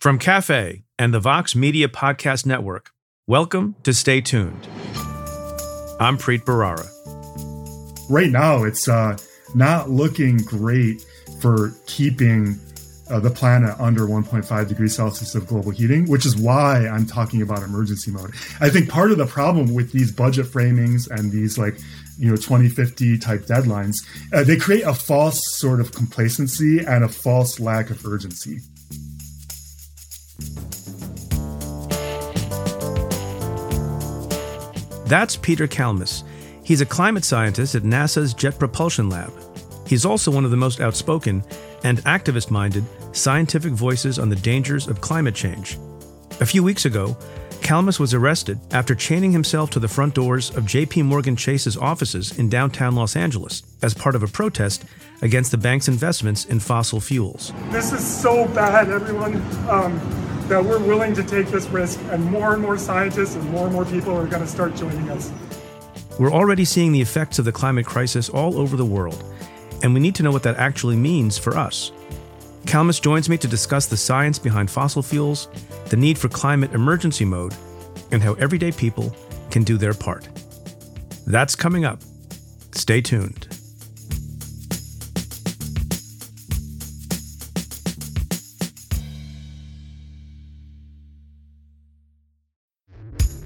From Cafe and the Vox Media Podcast Network, welcome to Stay Tuned. I'm Preet Bharara. Right now, it's uh, not looking great for keeping uh, the planet under 1.5 degrees Celsius of global heating, which is why I'm talking about emergency mode. I think part of the problem with these budget framings and these like you know 2050 type deadlines, uh, they create a false sort of complacency and a false lack of urgency. That's Peter Kalmus. He's a climate scientist at NASA's Jet Propulsion Lab. He's also one of the most outspoken and activist minded scientific voices on the dangers of climate change. A few weeks ago, Kalmus was arrested after chaining himself to the front doors of JP Morgan Chase's offices in downtown Los Angeles as part of a protest against the bank's investments in fossil fuels. This is so bad, everyone. Um, that we're willing to take this risk, and more and more scientists and more and more people are going to start joining us. We're already seeing the effects of the climate crisis all over the world, and we need to know what that actually means for us. Kalmus joins me to discuss the science behind fossil fuels, the need for climate emergency mode, and how everyday people can do their part. That's coming up. Stay tuned.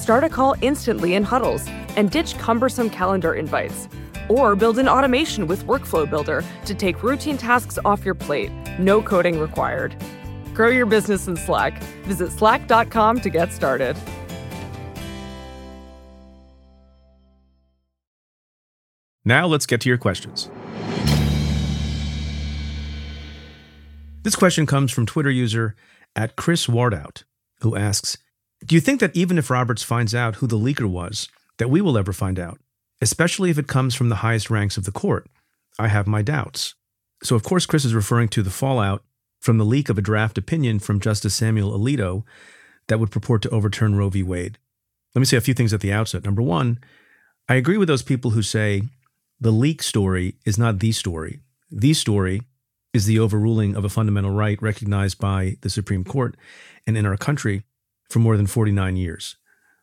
Start a call instantly in huddles and ditch cumbersome calendar invites. Or build an automation with Workflow Builder to take routine tasks off your plate. No coding required. Grow your business in Slack. Visit slack.com to get started. Now let's get to your questions. This question comes from Twitter user at Chris Wardout, who asks Do you think that even if Roberts finds out who the leaker was, that we will ever find out, especially if it comes from the highest ranks of the court? I have my doubts. So, of course, Chris is referring to the fallout from the leak of a draft opinion from Justice Samuel Alito that would purport to overturn Roe v. Wade. Let me say a few things at the outset. Number one, I agree with those people who say the leak story is not the story. The story is the overruling of a fundamental right recognized by the Supreme Court and in our country for more than 49 years.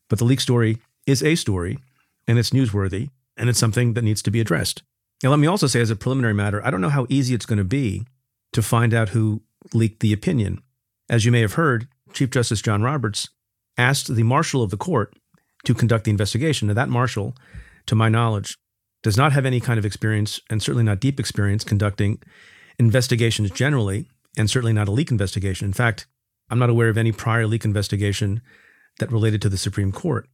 But the leak story is a story, and it's newsworthy, and it's something that needs to be addressed. Now, let me also say, as a preliminary matter, I don't know how easy it's going to be to find out who leaked the opinion. As you may have heard, Chief Justice John Roberts asked the marshal of the court to conduct the investigation. Now, that marshal, to my knowledge, does not have any kind of experience, and certainly not deep experience, conducting investigations generally, and certainly not a leak investigation. In fact, I'm not aware of any prior leak investigation that related to the Supreme Court.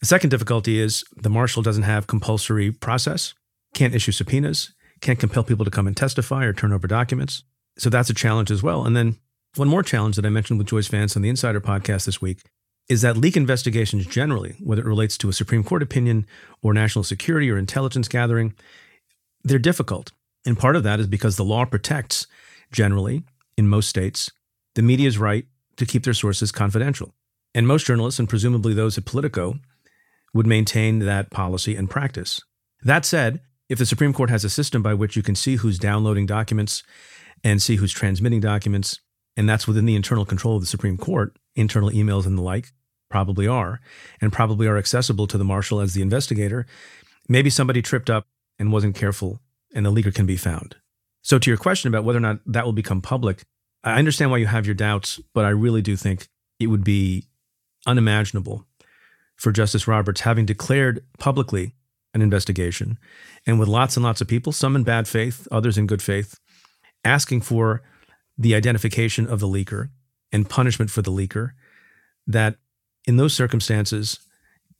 The second difficulty is the marshal doesn't have compulsory process, can't issue subpoenas, can't compel people to come and testify or turn over documents. So that's a challenge as well. And then one more challenge that I mentioned with Joyce Vance on the Insider podcast this week is that leak investigations generally, whether it relates to a Supreme Court opinion or national security or intelligence gathering, they're difficult. And part of that is because the law protects, generally, in most states, the media's right to keep their sources confidential. And most journalists, and presumably those at Politico, would maintain that policy and practice. That said, if the Supreme Court has a system by which you can see who's downloading documents and see who's transmitting documents, and that's within the internal control of the Supreme Court, internal emails and the like probably are, and probably are accessible to the marshal as the investigator, maybe somebody tripped up and wasn't careful and the leaker can be found. So, to your question about whether or not that will become public, I understand why you have your doubts, but I really do think it would be unimaginable for Justice Roberts, having declared publicly an investigation and with lots and lots of people, some in bad faith, others in good faith, asking for the identification of the leaker and punishment for the leaker, that in those circumstances,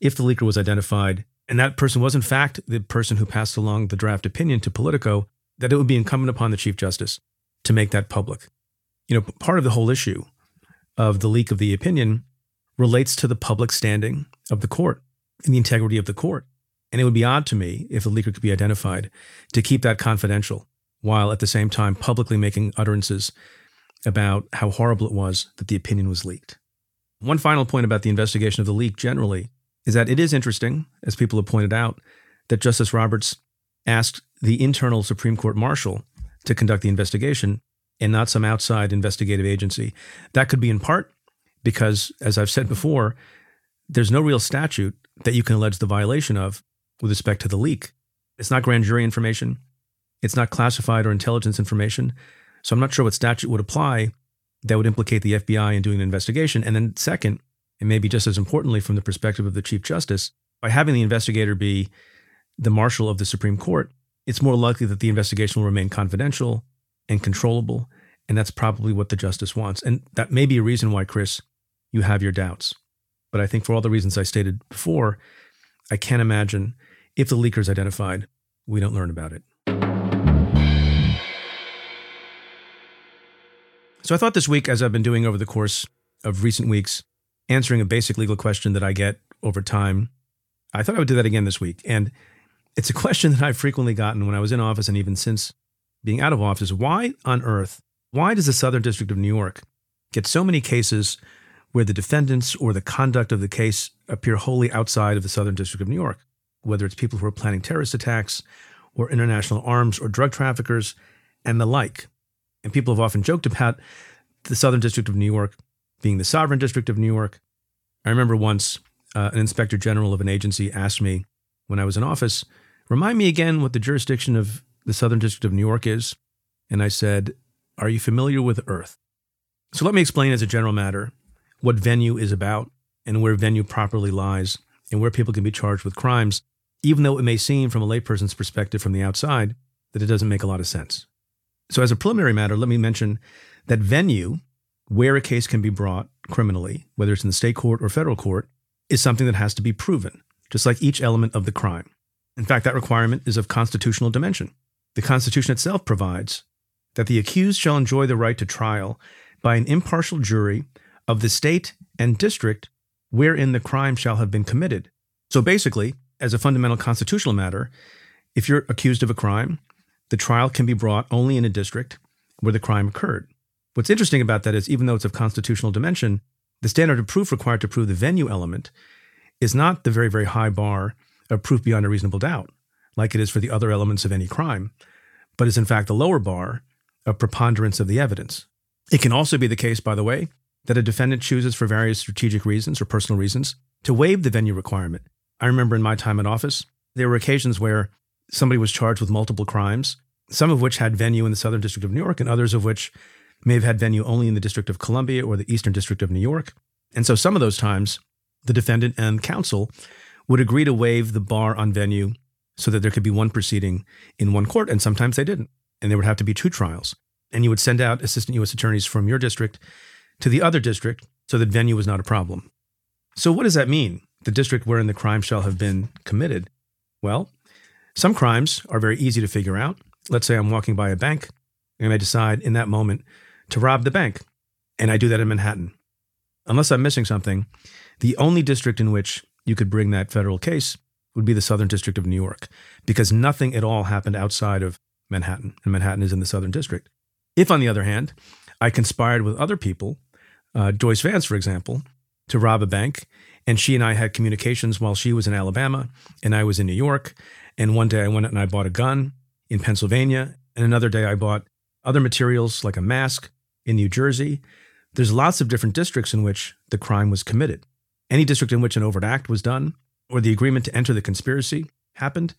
if the leaker was identified and that person was in fact the person who passed along the draft opinion to Politico, that it would be incumbent upon the Chief Justice to make that public. You know, part of the whole issue of the leak of the opinion relates to the public standing of the court and the integrity of the court. And it would be odd to me if the leaker could be identified to keep that confidential while at the same time publicly making utterances about how horrible it was that the opinion was leaked. One final point about the investigation of the leak generally is that it is interesting, as people have pointed out, that Justice Roberts asked the internal Supreme Court marshal to conduct the investigation and not some outside investigative agency. That could be in part because, as I've said before, there's no real statute that you can allege the violation of with respect to the leak. It's not grand jury information, it's not classified or intelligence information. So I'm not sure what statute would apply that would implicate the FBI in doing an investigation. And then, second, and maybe just as importantly from the perspective of the Chief Justice, by having the investigator be the marshal of the Supreme Court, it's more likely that the investigation will remain confidential and controllable. And that's probably what the justice wants. And that may be a reason why, Chris, you have your doubts. But I think for all the reasons I stated before, I can't imagine if the leaker is identified, we don't learn about it. So I thought this week, as I've been doing over the course of recent weeks, answering a basic legal question that I get over time, I thought I would do that again this week. And it's a question that I've frequently gotten when I was in office and even since being out of office. Why on earth, why does the Southern District of New York get so many cases where the defendants or the conduct of the case appear wholly outside of the Southern District of New York, whether it's people who are planning terrorist attacks or international arms or drug traffickers and the like. And people have often joked about the Southern District of New York being the sovereign district of New York. I remember once uh, an inspector general of an agency asked me when I was in office, remind me again what the jurisdiction of the Southern District of New York is. And I said, Are you familiar with Earth? So let me explain as a general matter what venue is about and where venue properly lies and where people can be charged with crimes, even though it may seem from a layperson's perspective from the outside that it doesn't make a lot of sense. So, as a preliminary matter, let me mention that venue, where a case can be brought criminally, whether it's in the state court or federal court, is something that has to be proven, just like each element of the crime. In fact, that requirement is of constitutional dimension. The Constitution itself provides that the accused shall enjoy the right to trial by an impartial jury of the state and district wherein the crime shall have been committed. So basically, as a fundamental constitutional matter, if you're accused of a crime, the trial can be brought only in a district where the crime occurred. What's interesting about that is even though it's of constitutional dimension, the standard of proof required to prove the venue element is not the very, very high bar of proof beyond a reasonable doubt, like it is for the other elements of any crime, but is in fact the lower bar of preponderance of the evidence. It can also be the case, by the way, that a defendant chooses for various strategic reasons or personal reasons to waive the venue requirement. I remember in my time in office, there were occasions where somebody was charged with multiple crimes, some of which had venue in the Southern District of New York, and others of which may have had venue only in the District of Columbia or the Eastern District of New York. And so some of those times, the defendant and counsel would agree to waive the bar on venue so that there could be one proceeding in one court, and sometimes they didn't. And there would have to be two trials. And you would send out assistant U.S. attorneys from your district to the other district so that venue was not a problem. So, what does that mean? The district wherein the crime shall have been committed? Well, some crimes are very easy to figure out. Let's say I'm walking by a bank and I decide in that moment to rob the bank, and I do that in Manhattan. Unless I'm missing something, the only district in which you could bring that federal case would be the Southern District of New York, because nothing at all happened outside of Manhattan, and Manhattan is in the Southern District. If, on the other hand, I conspired with other people uh, Joyce Vance, for example, to rob a bank. And she and I had communications while she was in Alabama and I was in New York. And one day I went and I bought a gun in Pennsylvania. And another day I bought other materials like a mask in New Jersey. There's lots of different districts in which the crime was committed. Any district in which an overt act was done or the agreement to enter the conspiracy happened,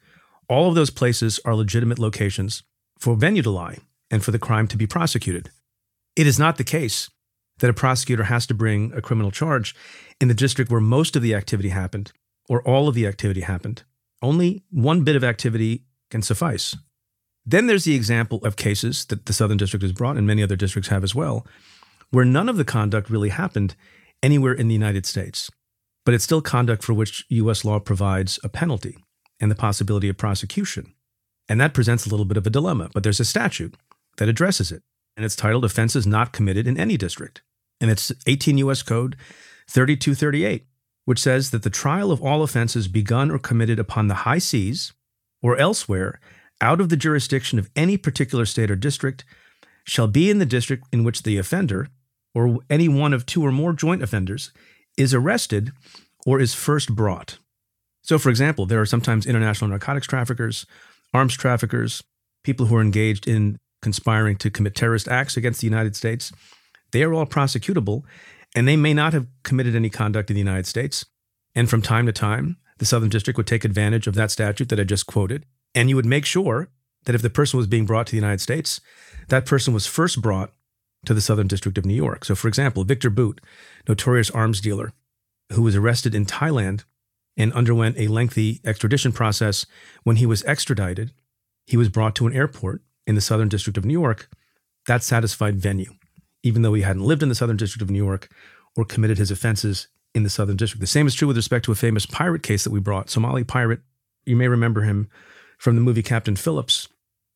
all of those places are legitimate locations for venue to lie and for the crime to be prosecuted. It is not the case that a prosecutor has to bring a criminal charge in the district where most of the activity happened or all of the activity happened. Only one bit of activity can suffice. Then there's the example of cases that the Southern District has brought, and many other districts have as well, where none of the conduct really happened anywhere in the United States, but it's still conduct for which U.S. law provides a penalty and the possibility of prosecution. And that presents a little bit of a dilemma, but there's a statute that addresses it, and it's titled Offenses Not Committed in Any District. And it's 18 U.S. Code 3238, which says that the trial of all offenses begun or committed upon the high seas or elsewhere out of the jurisdiction of any particular state or district shall be in the district in which the offender, or any one of two or more joint offenders, is arrested or is first brought. So, for example, there are sometimes international narcotics traffickers, arms traffickers, people who are engaged in conspiring to commit terrorist acts against the United States. They are all prosecutable, and they may not have committed any conduct in the United States. And from time to time, the Southern District would take advantage of that statute that I just quoted, and you would make sure that if the person was being brought to the United States, that person was first brought to the Southern District of New York. So, for example, Viktor Bout, notorious arms dealer, who was arrested in Thailand and underwent a lengthy extradition process, when he was extradited, he was brought to an airport in the Southern District of New York. That satisfied venue, even though he hadn't lived in the Southern District of New York or committed his offenses in the Southern District. The same is true with respect to a famous pirate case that we brought, Somali pirate. You may remember him from the movie Captain Phillips.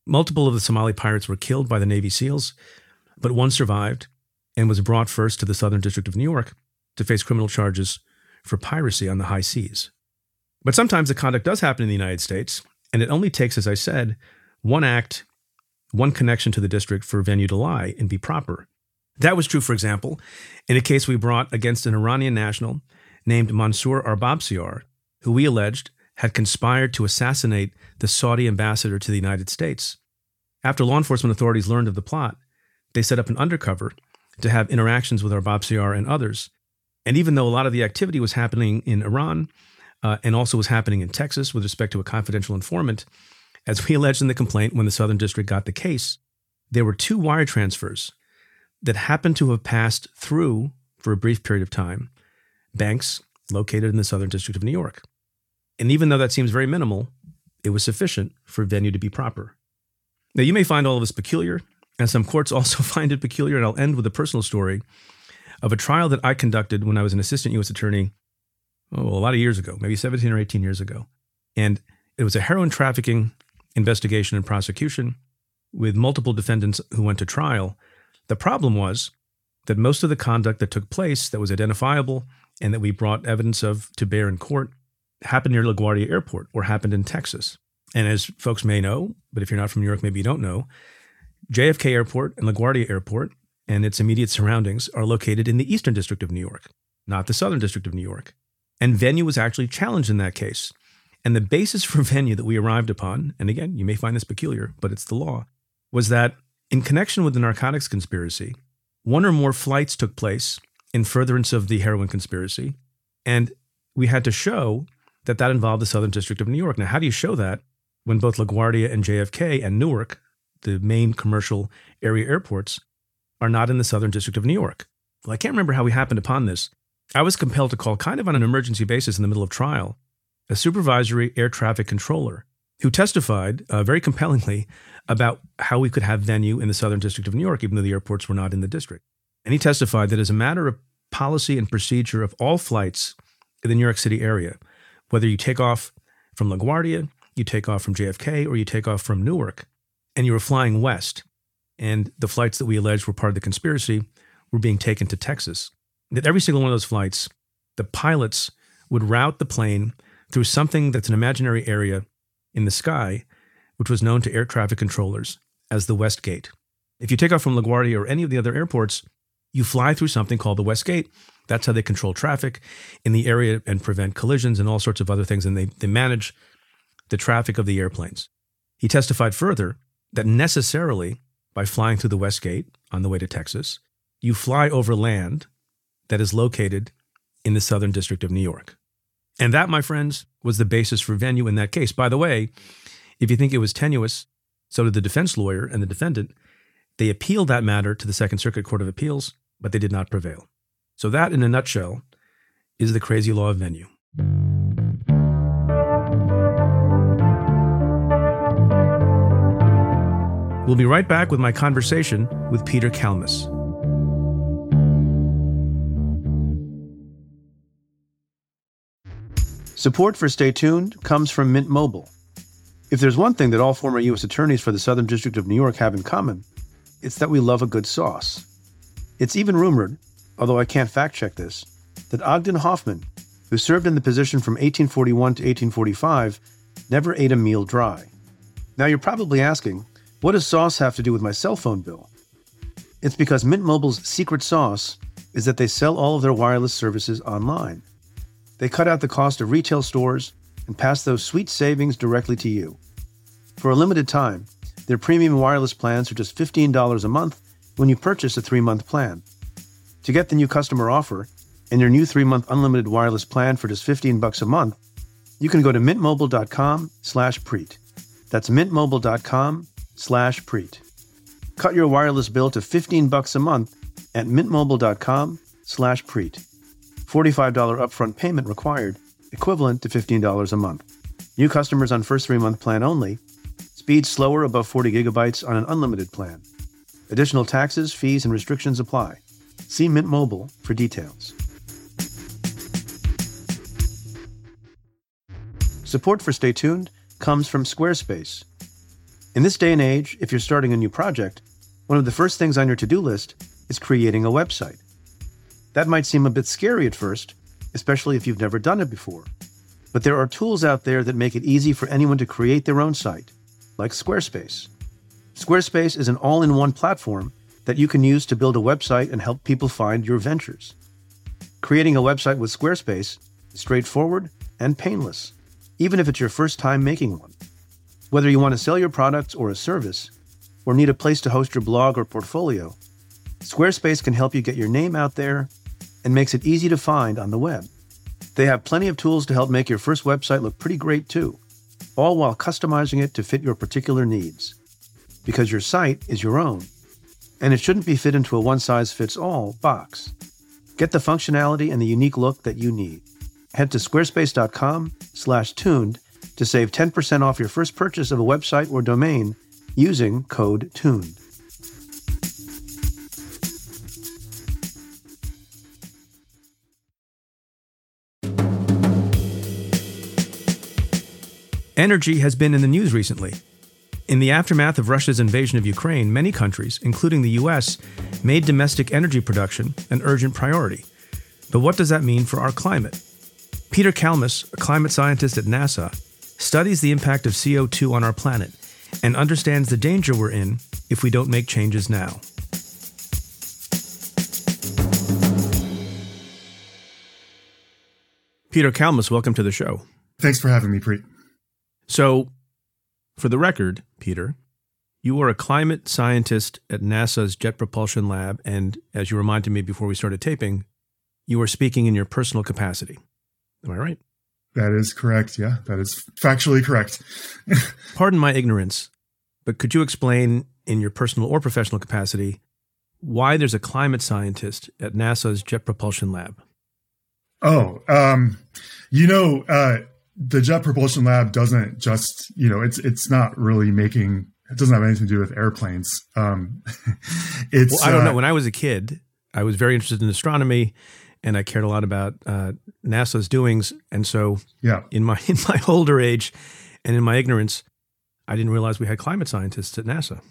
Multiple of the Somali pirates were killed by the Navy SEALs, but one survived and was brought first to the Southern District of New York to face criminal charges for piracy on the high seas. But sometimes the conduct does happen in the United States, and it only takes, as I said, one act, one connection to the district for venue to lie and be proper. That was true, for example, in a case we brought against an Iranian national named Mansour Arbabsiar, who we alleged had conspired to assassinate the Saudi ambassador to the United States. After law enforcement authorities learned of the plot, they set up an undercover to have interactions with Arbabsiar and others. And even though a lot of the activity was happening in Iran uh, and also was happening in Texas with respect to a confidential informant, as we alleged in the complaint when the Southern District got the case, there were two wire transfers that happened to have passed through, for a brief period of time, banks located in the Southern District of New York. And even though that seems very minimal, it was sufficient for venue to be proper. Now, you may find all of this peculiar, and some courts also find it peculiar, and I'll end with a personal story of a trial that I conducted when I was an assistant U.S. attorney, oh, a lot of years ago, maybe 17 or 18 years ago. And it was a heroin trafficking investigation and prosecution with multiple defendants who went to trial. The problem was that most of the conduct that took place that was identifiable and that we brought evidence of to bear in court happened near LaGuardia Airport or happened in Texas. And as folks may know, but if you're not from New York, maybe you don't know, JFK Airport and LaGuardia Airport and its immediate surroundings are located in the Eastern District of New York, not the Southern District of New York. And venue was actually challenged in that case. And the basis for venue that we arrived upon, and again, you may find this peculiar, but it's the law, was that in connection with the narcotics conspiracy, one or more flights took place in furtherance of the heroin conspiracy. And we had to show that that involved the Southern District of New York. Now, how do you show that when both LaGuardia and JFK and Newark, the main commercial area airports, are not in the Southern District of New York? Well, I can't remember how we happened upon this. I was compelled to call, kind of on an emergency basis in the middle of trial, a supervisory air traffic controller who testified uh, very compellingly about how we could have venue in the Southern District of New York, even though the airports were not in the district. And he testified that as a matter of policy and procedure of all flights in the New York City area, whether you take off from LaGuardia, you take off from JFK, or you take off from Newark, and you were flying west, and the flights that we alleged were part of the conspiracy were being taken to Texas, that every single one of those flights, the pilots would route the plane through something that's an imaginary area in the sky, which was known to air traffic controllers as the West Gate. If you take off from LaGuardia or any of the other airports, you fly through something called the West Gate, that's how they control traffic in the area and prevent collisions and all sorts of other things. And they, they manage the traffic of the airplanes. He testified further that necessarily by flying through the West Gate on the way to Texas, you fly over land that is located in the Southern District of New York. And that, my friends, was the basis for venue in that case. By the way, if you think it was tenuous, so did the defense lawyer and the defendant. They appealed that matter to the Second Circuit Court of Appeals but they did not prevail. So, that in a nutshell is the crazy law of venue. We'll be right back with my conversation with Peter Kalmus. Support for Stay Tuned comes from Mint Mobile. If there's one thing that all former U.S. attorneys for the Southern District of New York have in common, it's that we love a good sauce. It's even rumored, although I can't fact check this, that Ogden Hoffman, who served in the position from 1841 to 1845, never ate a meal dry. Now you're probably asking, what does sauce have to do with my cell phone bill? It's because Mint Mobile's secret sauce is that they sell all of their wireless services online. They cut out the cost of retail stores and pass those sweet savings directly to you. For a limited time, their premium wireless plans are just $15 a month when you purchase a three month plan. To get the new customer offer and your new three month unlimited wireless plan for just 15 bucks a month, you can go to mintmobile.com slash preet. That's mintmobile.com slash preet. Cut your wireless bill to 15 bucks a month at mintmobile.com slash preet. $45 upfront payment required, equivalent to $15 a month. New customers on first three-month plan only. Speed slower above 40 gigabytes on an unlimited plan. Additional taxes, fees, and restrictions apply. See Mint Mobile for details. Support for Stay Tuned comes from Squarespace. In this day and age, if you're starting a new project, one of the first things on your to do list is creating a website. That might seem a bit scary at first, especially if you've never done it before. But there are tools out there that make it easy for anyone to create their own site, like Squarespace. Squarespace is an all in one platform that you can use to build a website and help people find your ventures. Creating a website with Squarespace is straightforward and painless, even if it's your first time making one. Whether you want to sell your products or a service, or need a place to host your blog or portfolio, Squarespace can help you get your name out there and makes it easy to find on the web. They have plenty of tools to help make your first website look pretty great too, all while customizing it to fit your particular needs. Because your site is your own, and it shouldn't be fit into a one size fits all box. Get the functionality and the unique look that you need. Head to squarespace.com/tuned to save 10% off your first purchase of a website or domain using code TUNED. Energy has been in the news recently. In the aftermath of Russia's invasion of Ukraine, many countries, including the US, made domestic energy production an urgent priority. But what does that mean for our climate? Peter Kalmus, a climate scientist at NASA, studies the impact of CO2 on our planet, and understands the danger we're in if we don't make changes now. Peter Kalmus, welcome to the show. Thanks for having me, Preet. So, for the record, Peter, you are a climate scientist at NASA's Jet Propulsion Lab, and as you reminded me before we started taping, you are speaking in your personal capacity. Am I right? That is correct. Yeah, that is factually correct. Pardon my ignorance, but could you explain in your personal or professional capacity why there's a climate scientist at NASA's Jet Propulsion Lab? Oh, um, you know, uh, the Jet Propulsion Lab doesn't just, you know, it's it's not really making. It doesn't have anything to do with airplanes. Um, it's. Well, I don't uh, know. When I was a kid, I was very interested in astronomy and I cared a lot about uh, NASA's doings. And so, yeah, in my in my older age, and in my ignorance, I didn't realize we had climate scientists at NASA.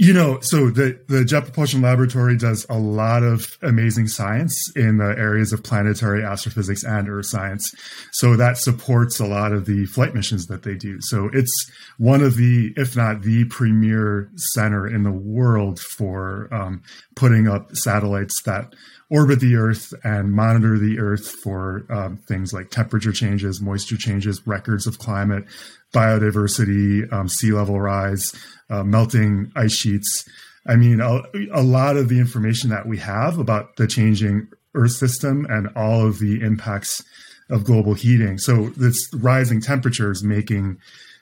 You know, so the, the Jet Propulsion Laboratory does a lot of amazing science in the areas of planetary astrophysics and earth science. So that supports a lot of the flight missions that they do. So it's one of the, if not the premier center in the world for um, putting up satellites that orbit the Earth and monitor the Earth for um, things like temperature changes, moisture changes, records of climate, biodiversity, um, sea level rise, uh, melting ice sheets. I mean, a, a, lot of the information that we have about the changing Earth system and all of the impacts of global heating. So this rising temperatures making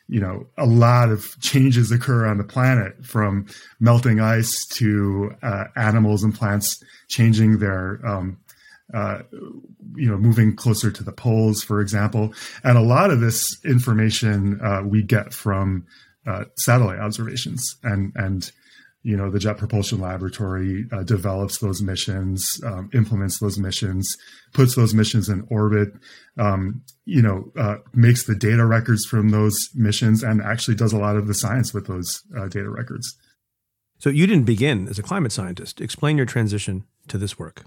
you know, a lot of changes occur on the planet from melting ice to uh, animals and plants changing their, um, uh, you know, moving closer to the poles, for example. And a lot of this information uh, we get from uh, satellite observations and, and, you know, the Jet Propulsion Laboratory uh, develops those missions, um, implements those missions, puts those missions in orbit, um, you know, uh, makes the data records from those missions, and actually does a lot of the science with those uh, data records. So you didn't begin as a climate scientist. Explain your transition to this work.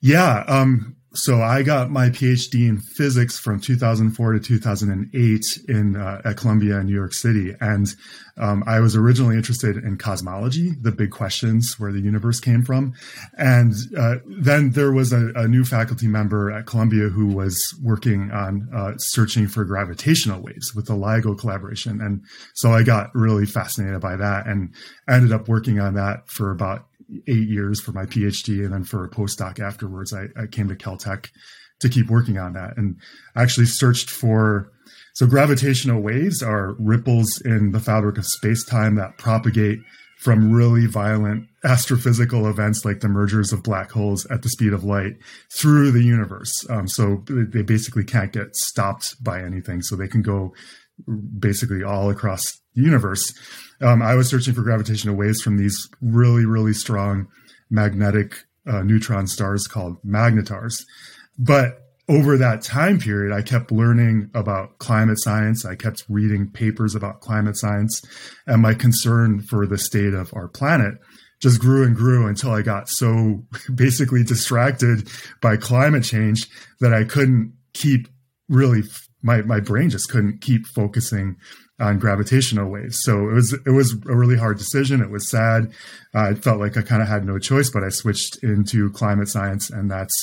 Yeah. Um, so I got my PhD in physics from 2004 to 2008 in uh, at Columbia in New York City, and um, I was originally interested in cosmology, the big questions where the universe came from, and uh, then there was a, a, new faculty member at Columbia who was working on uh, searching for gravitational waves with the LIGO collaboration, and so I got really fascinated by that and ended up working on that for about eight years for my PhD, and then for a postdoc afterwards, I, I came to Caltech to keep working on that, and I actually searched for. So gravitational waves are ripples in the fabric of space-time that propagate from really violent astrophysical events like the mergers of black holes at the speed of light through the universe. Um, so they basically can't get stopped by anything. So they can go basically all across universe. Um, I was searching for gravitational waves from these really, really strong magnetic uh, neutron stars called magnetars. But over that time period, I kept learning about climate science. I kept reading papers about climate science, and my concern for the state of our planet just grew and grew until I got so basically distracted by climate change that I couldn't keep really my my brain just couldn't keep focusing on gravitational waves. So it was it was a really hard decision. It was sad. Uh, I felt like I kind of had no choice, but I switched into climate science, and that's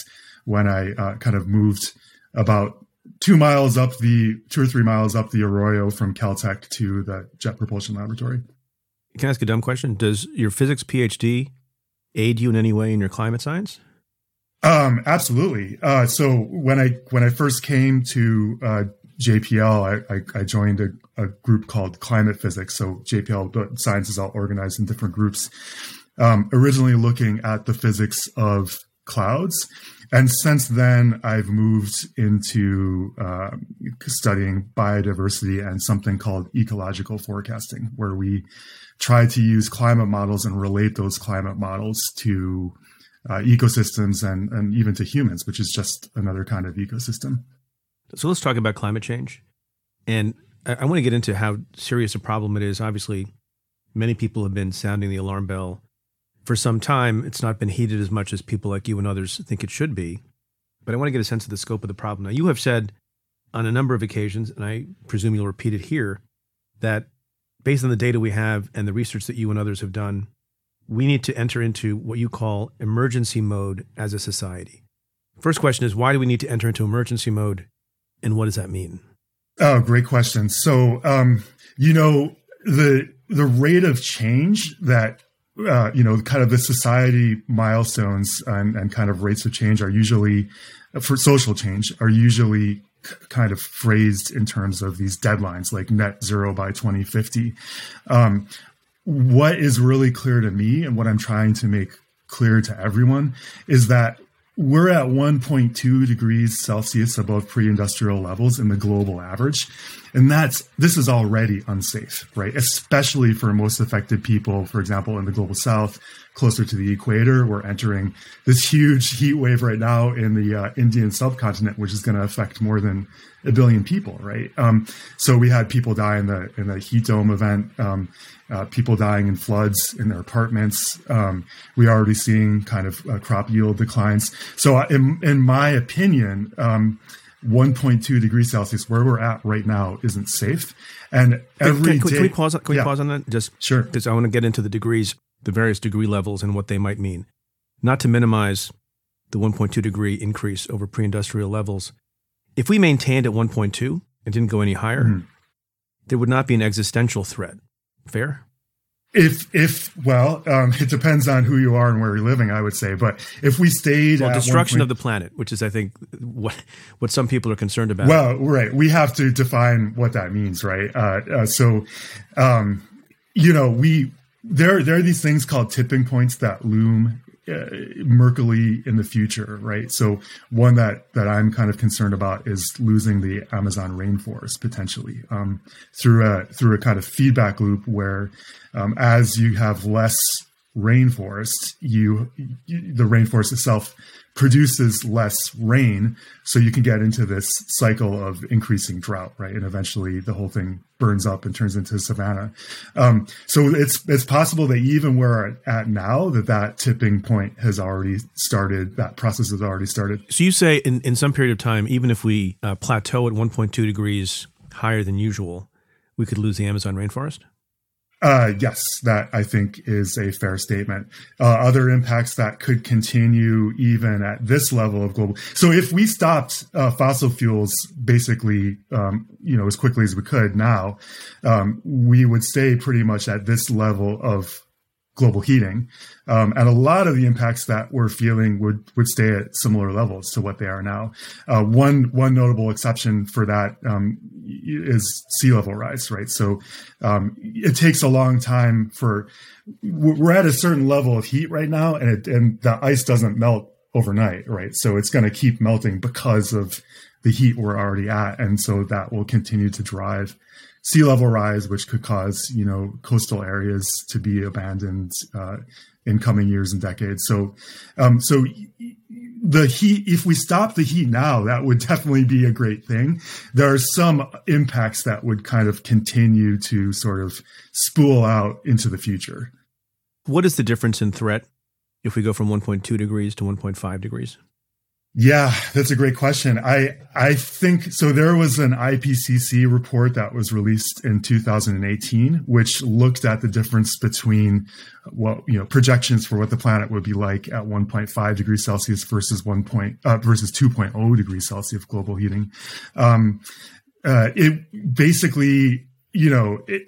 when I uh, kind of moved about two miles up the two or three miles up the Arroyo from Caltech to the Jet Propulsion Laboratory. Can I ask a dumb question? Does your physics PhD aid you in any way in your climate science? Um, absolutely. Uh, so when I when I first came to uh, JPL, I, I, joined a, a, group called Climate Physics. So JPL science is all organized in different groups. Um, originally looking at the physics of clouds, and since then I've moved into uh, studying biodiversity and something called ecological forecasting, where we try to use climate models and relate those climate models to uh, ecosystems and, and even to humans, which is just another kind of ecosystem. So let's talk about climate change. And I, I want to get into how serious a problem it is. Obviously, many people have been sounding the alarm bell for some time. It's not been heeded as much as people like you and others think it should be. But I want to get a sense of the scope of the problem. Now, you have said on a number of occasions, and I presume you'll repeat it here, that based on the data we have and the research that you and others have done, we need to enter into what you call emergency mode as a society. First question is why do we need to enter into emergency mode and what does that mean? Oh, great question. So, um, you know, the the rate of change that uh, you know, kind of the society milestones and, and kind of rates of change are usually for social change are usually kind of phrased in terms of these deadlines like net zero by 2050 um, what is really clear to me and what I'm trying to make clear to everyone is that we're at 1.2 degrees Celsius above pre-industrial levels in the global average. And that's, this is already unsafe, right? Especially for most affected people, for example, in the global south, closer to the equator. We're entering this huge heat wave right now in the uh, Indian subcontinent, which is going to affect more than a billion people, right? Um, so we had people die in the in the heat dome event, um, uh, people dying in floods in their apartments. Um, we're already seeing kind of uh, crop yield declines. So, uh, in, in my opinion, um, 1.2 degrees Celsius, where we're at right now, isn't safe. And every can, can, day, can we pause? Can we yeah. pause on that? Just sure, because I want to get into the degrees, the various degree levels, and what they might mean. Not to minimize the 1.2 degree increase over pre-industrial levels. If we maintained at 1.2 and didn't go any higher, mm-hmm. there would not be an existential threat Fair? If if well, um, it depends on who you are and where you're living. I would say, but if we stayed well, destruction point, of the planet, which is I think what what some people are concerned about. Well, right, we have to define what that means, right? Uh, uh, so, um, you know, we there there are these things called tipping points that loom uh, murkily in the future, right? So one that that I'm kind of concerned about is losing the Amazon rainforest potentially um, through a through a kind of feedback loop where um, as you have less rainforest, you, you the rainforest itself produces less rain, so you can get into this cycle of increasing drought, right? And eventually, the whole thing burns up and turns into savanna. Um, so it's it's possible that even where we're at now, that that tipping point has already started. That process has already started. So you say in in some period of time, even if we uh, plateau at 1.2 degrees higher than usual, we could lose the Amazon rainforest. Uh, yes, that I think is a fair statement. Uh, other impacts that could continue even at this level of global. So if we stopped uh, fossil fuels basically, um, you know, as quickly as we could now, um, we would stay pretty much at this level of global heating. Um, and a lot of the impacts that we're feeling would, would stay at similar levels to what they are now. Uh, one, one notable exception for that um, is sea level rise, right? So um, it takes a long time for, we're at a certain level of heat right now and it, and the ice doesn't melt overnight, right? So it's going to keep melting because of the heat we're already at. And so that will continue to drive sea level rise, which could cause you know coastal areas to be abandoned uh, in coming years and decades. So, um, so the heat. If we stop the heat now, that would definitely be a great thing. There are some impacts that would kind of continue to sort of spool out into the future. What is the difference in threat if we go from 1.2 degrees to 1.5 degrees? Yeah, that's a great question. I I think so. There was an IPCC report that was released in 2018, which looked at the difference between what you know projections for what the planet would be like at 1.5 degrees Celsius versus 1 point uh, versus 2.0 degrees Celsius global heating. Um, uh, it basically, you know, it,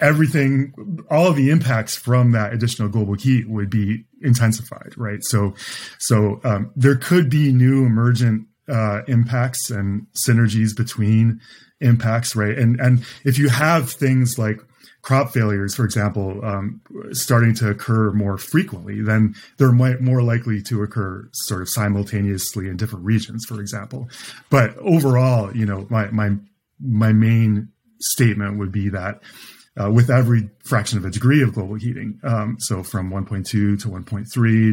everything, all of the impacts from that additional global heat would be intensified, right? So, so um, there could be new emergent uh, impacts and synergies between impacts, right? And and if you have things like crop failures, for example, um, starting to occur more frequently, then they're more likely to occur sort of simultaneously in different regions, for example. But overall, you know, my my my main statement would be that uh, with every fraction of a degree of global heating. Um, so from 1.2 to 1.3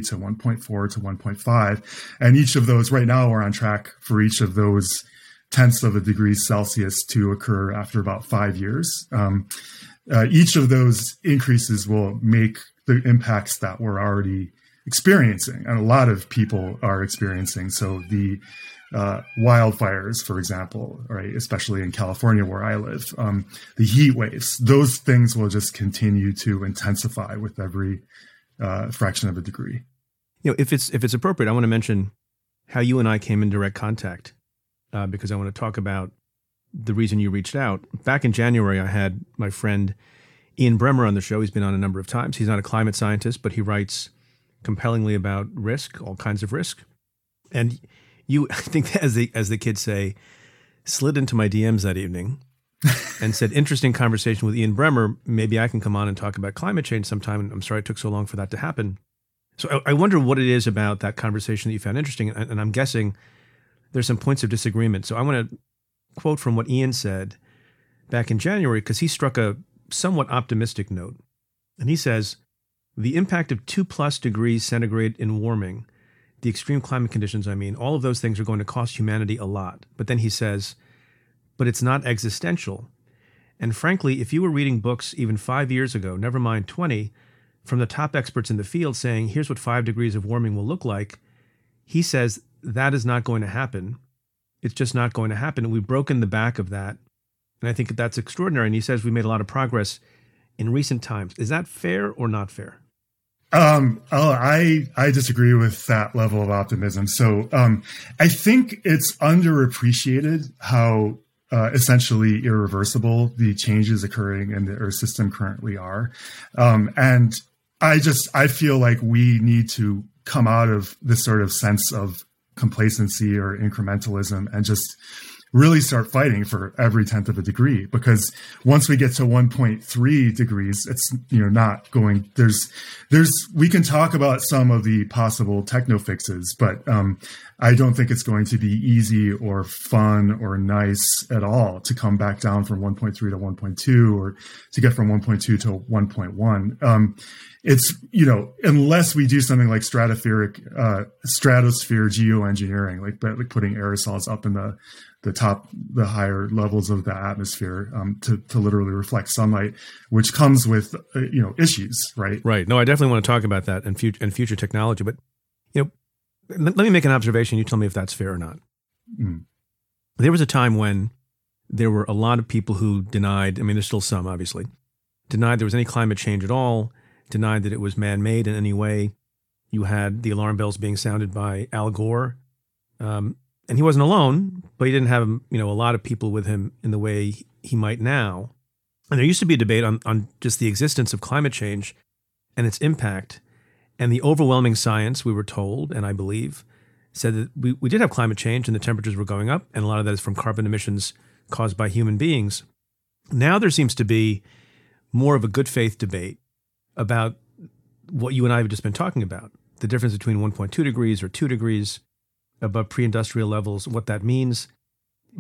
to 1.4 to 1.5. And each of those right now we're on track for each of those tenths of a degree Celsius to occur after about five years. Um, uh, each of those increases will make the impacts that we're already experiencing and a lot of people are experiencing. So the uh, wildfires, for example, right, especially in California where I live, um, the heat waves, those things will just continue to intensify with every uh, fraction of a degree. You know, if it's if it's appropriate, I want to mention how you and I came in direct contact uh, because I want to talk about the reason you reached out. Back in January, I had my friend Ian Bremmer on the show. He's been on a number of times. He's not a climate scientist, but he writes compellingly about risk, all kinds of risk, and you I think as the as the kids say, slid into my DMs that evening and said, "Interesting conversation with Ian Bremmer. Maybe I can come on and talk about climate change sometime." I'm sorry it took so long for that to happen. So I, I wonder what it is about that conversation that you found interesting, and, and I'm guessing there's some points of disagreement. So I want to quote from what Ian said back in January because he struck a somewhat optimistic note, and he says. The impact of two plus degrees centigrade in warming the extreme climate conditions, I mean, all of those things are going to cost humanity a lot. But then he says, but it's not existential. And frankly, if you were reading books even five years ago, never mind 20, from the top experts in the field saying, here's what five degrees of warming will look like, he says that is not going to happen. It's just not going to happen. We've broken the back of that. And I think that's extraordinary. And he says we made a lot of progress in recent times. Is that fair or not fair? Um, oh, I, I disagree with that level of optimism. So, um, I think it's underappreciated how, uh, essentially irreversible. The changes occurring in the Earth system currently are, um, and I just I feel like we need to come out of this sort of sense of complacency or incrementalism and just really start fighting for every tenth of a degree because once we get to 1.3 degrees it's you know not going there's there's we can talk about some of the possible techno fixes but um, i don't think it's going to be easy or fun or nice at all to come back down from 1.3 to 1.2 or to get from 1.2 to 1.1 um, it's you know unless we do something like stratospheric uh, stratosphere geoengineering like like putting aerosols up in the the top, the higher levels of the atmosphere um, to, to literally reflect sunlight, which comes with uh, you know issues, right? Right. No, I definitely want to talk about that and future and future technology. But you know, let, let me make an observation. You tell me if that's fair or not. Mm. There was a time when there were a lot of people who denied. I mean, there's still some, obviously, denied there was any climate change at all. Denied that it was man-made in any way. You had the alarm bells being sounded by Al Gore. Um, and he wasn't alone, but he didn't have you know a lot of people with him in the way he might now. And there used to be a debate on on just the existence of climate change and its impact, and the overwhelming science we were told, and I believe, said that we, we did have climate change and the temperatures were going up, and a lot of that is from carbon emissions caused by human beings. Now there seems to be more of a good faith debate about what you and I have just been talking about the difference between 1.2 degrees or 2 degrees above pre-industrial levels, what that means.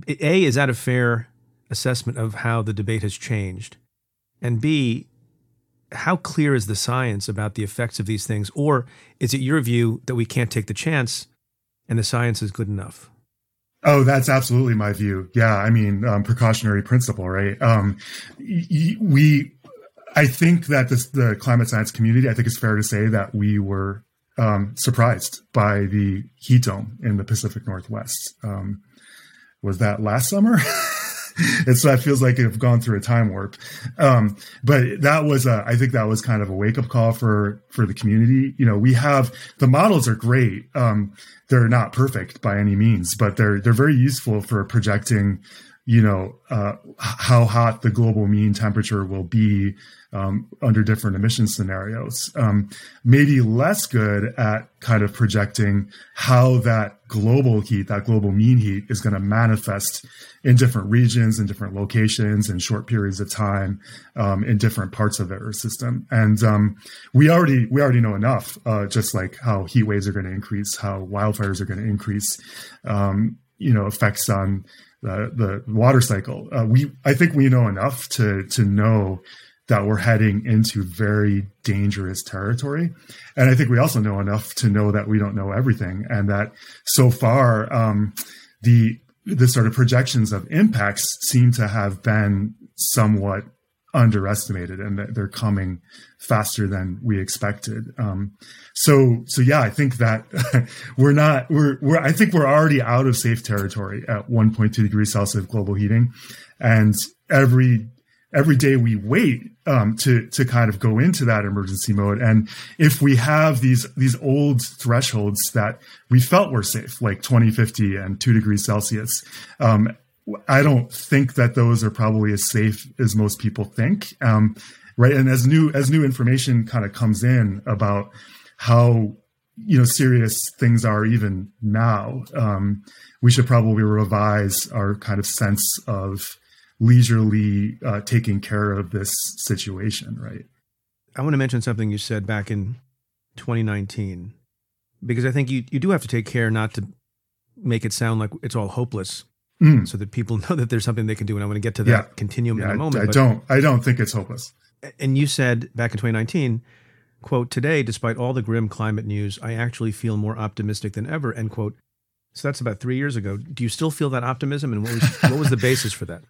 A is that a fair assessment of how the debate has changed, and B, how clear is the science about the effects of these things, or is it your view that we can't take the chance and the science is good enough? Oh, that's absolutely my view. Yeah, I mean, um, precautionary principle, right? Um, we, I think that this, the climate science community, I think it's fair to say that we were um, surprised by the heat dome in the Pacific Northwest. Um, was that last summer? it's that feels like I've gone through a time warp. Um, but that was a, I think that was kind of a wake up call for for the community. You know, we have the models are great. Um, they're not perfect by any means, but they're they're very useful for projecting you know uh, how hot the global mean temperature will be um, under different emission scenarios. Um, maybe less good at kind of projecting how that global heat, that global mean heat, is going to manifest in different regions, in different locations, in short periods of time, um, in different parts of the Earth system. And um, we already we already know enough, uh, just like how heat waves are going to increase, how wildfires are going to increase, um, you know, effects on the, the water cycle. Uh, we, I think we know enough to, to know that we're heading into very dangerous territory. And I think we also know enough to know that we don't know everything and that so far, um, the, the sort of projections of impacts seem to have been somewhat underestimated and that they're coming faster than we expected. Um, so, so yeah, I think that we're not, we're, we're, I think we're already out of safe territory at 1.2 degrees Celsius global heating. And every, every day we wait, um, to, to kind of go into that emergency mode. And if we have these, these old thresholds that we felt were safe, like 2050 and two degrees Celsius, um, I don't think that those are probably as safe as most people think. Um, right. And as new, as new information kind of comes in about how, you know, serious things are even now, um, we should probably revise our kind of sense of leisurely uh, taking care of this situation. Right. I want to mention something you said back in 2019, because I think you, you do have to take care not to make it sound like it's all hopeless mm. so that people know that there's something they can do. And I want to get to that yeah. continuum yeah, in a moment. I, I don't. I don't think it's hopeless. And you said back in 2019, quote, today, despite all the grim climate news, I actually feel more optimistic than ever, end quote. So that's about three years ago. Do you still feel that optimism? And what was, what was the basis for that?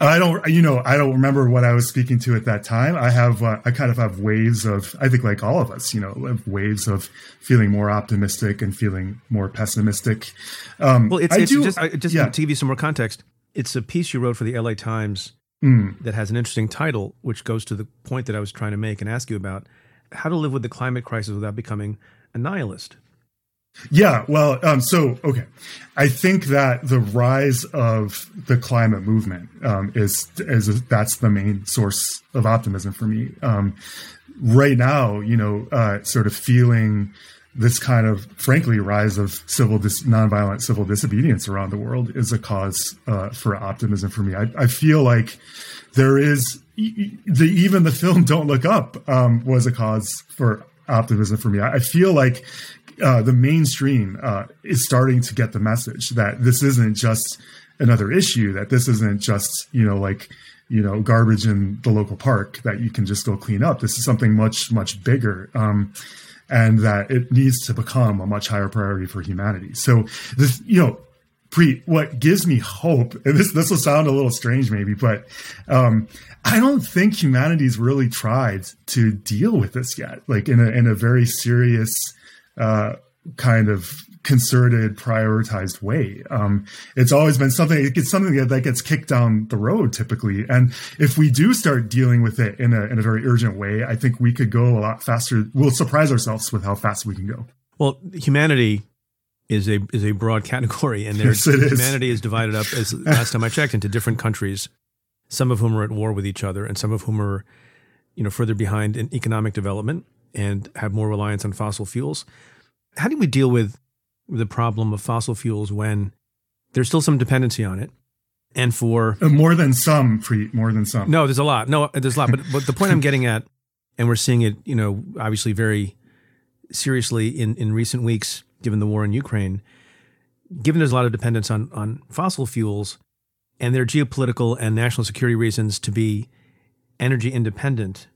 I don't, you know, I don't remember what I was speaking to at that time. I have, uh, I kind of have waves of, I think like all of us, you know, waves of feeling more optimistic and feeling more pessimistic. Um, well, it's, it's do, just, I, just yeah. to give you some more context, it's a piece you wrote for the LA Times mm. that has an interesting title, which goes to the point that I was trying to make and ask you about how to live with the climate crisis without becoming a nihilist. Yeah, well, um, so okay, I think that the rise of the climate movement um, is is a, that's the main source of optimism for me. Um, right now, you know, uh, sort of feeling this kind of, frankly, rise of civil dis- nonviolent civil disobedience around the world is a cause uh, for optimism for me. I, I feel like there is the even the film Don't Look Up um, was a cause for optimism for me. I, I feel like uh, the mainstream uh, is starting to get the message that this isn't just another issue, that this isn't just you know like you know garbage in the local park that you can just go clean up. This is something much much bigger. Um, and that it needs to become a much higher priority for humanity. So this, you know, pre what gives me hope, and this this will sound a little strange maybe, but um, I don't think humanity's really tried to deal with this yet, like in a in a very serious uh, kind of concerted, prioritized way. Um, it's always been something. It's something that, gets kicked down the road typically. And if we do start dealing with it in a in a very urgent way, I think we could go a lot faster. We'll surprise ourselves with how fast we can go. Well, humanity is a is a broad category, and yes, humanity is divided up. As last time I checked, into different countries, some of whom are at war with each other, and some of whom are, you know, further behind in economic development and have more reliance on fossil fuels. How do we deal with the problem of fossil fuels when there's still some dependency on it. And for uh, more than some, pre, more than some. No, there's a lot. No, there's a lot. But but the point I'm getting at, and we're seeing it, you know, obviously very seriously in in recent weeks, given the war in Ukraine. Given there's a lot of dependence on on fossil fuels, and there are geopolitical and national security reasons to be energy independent,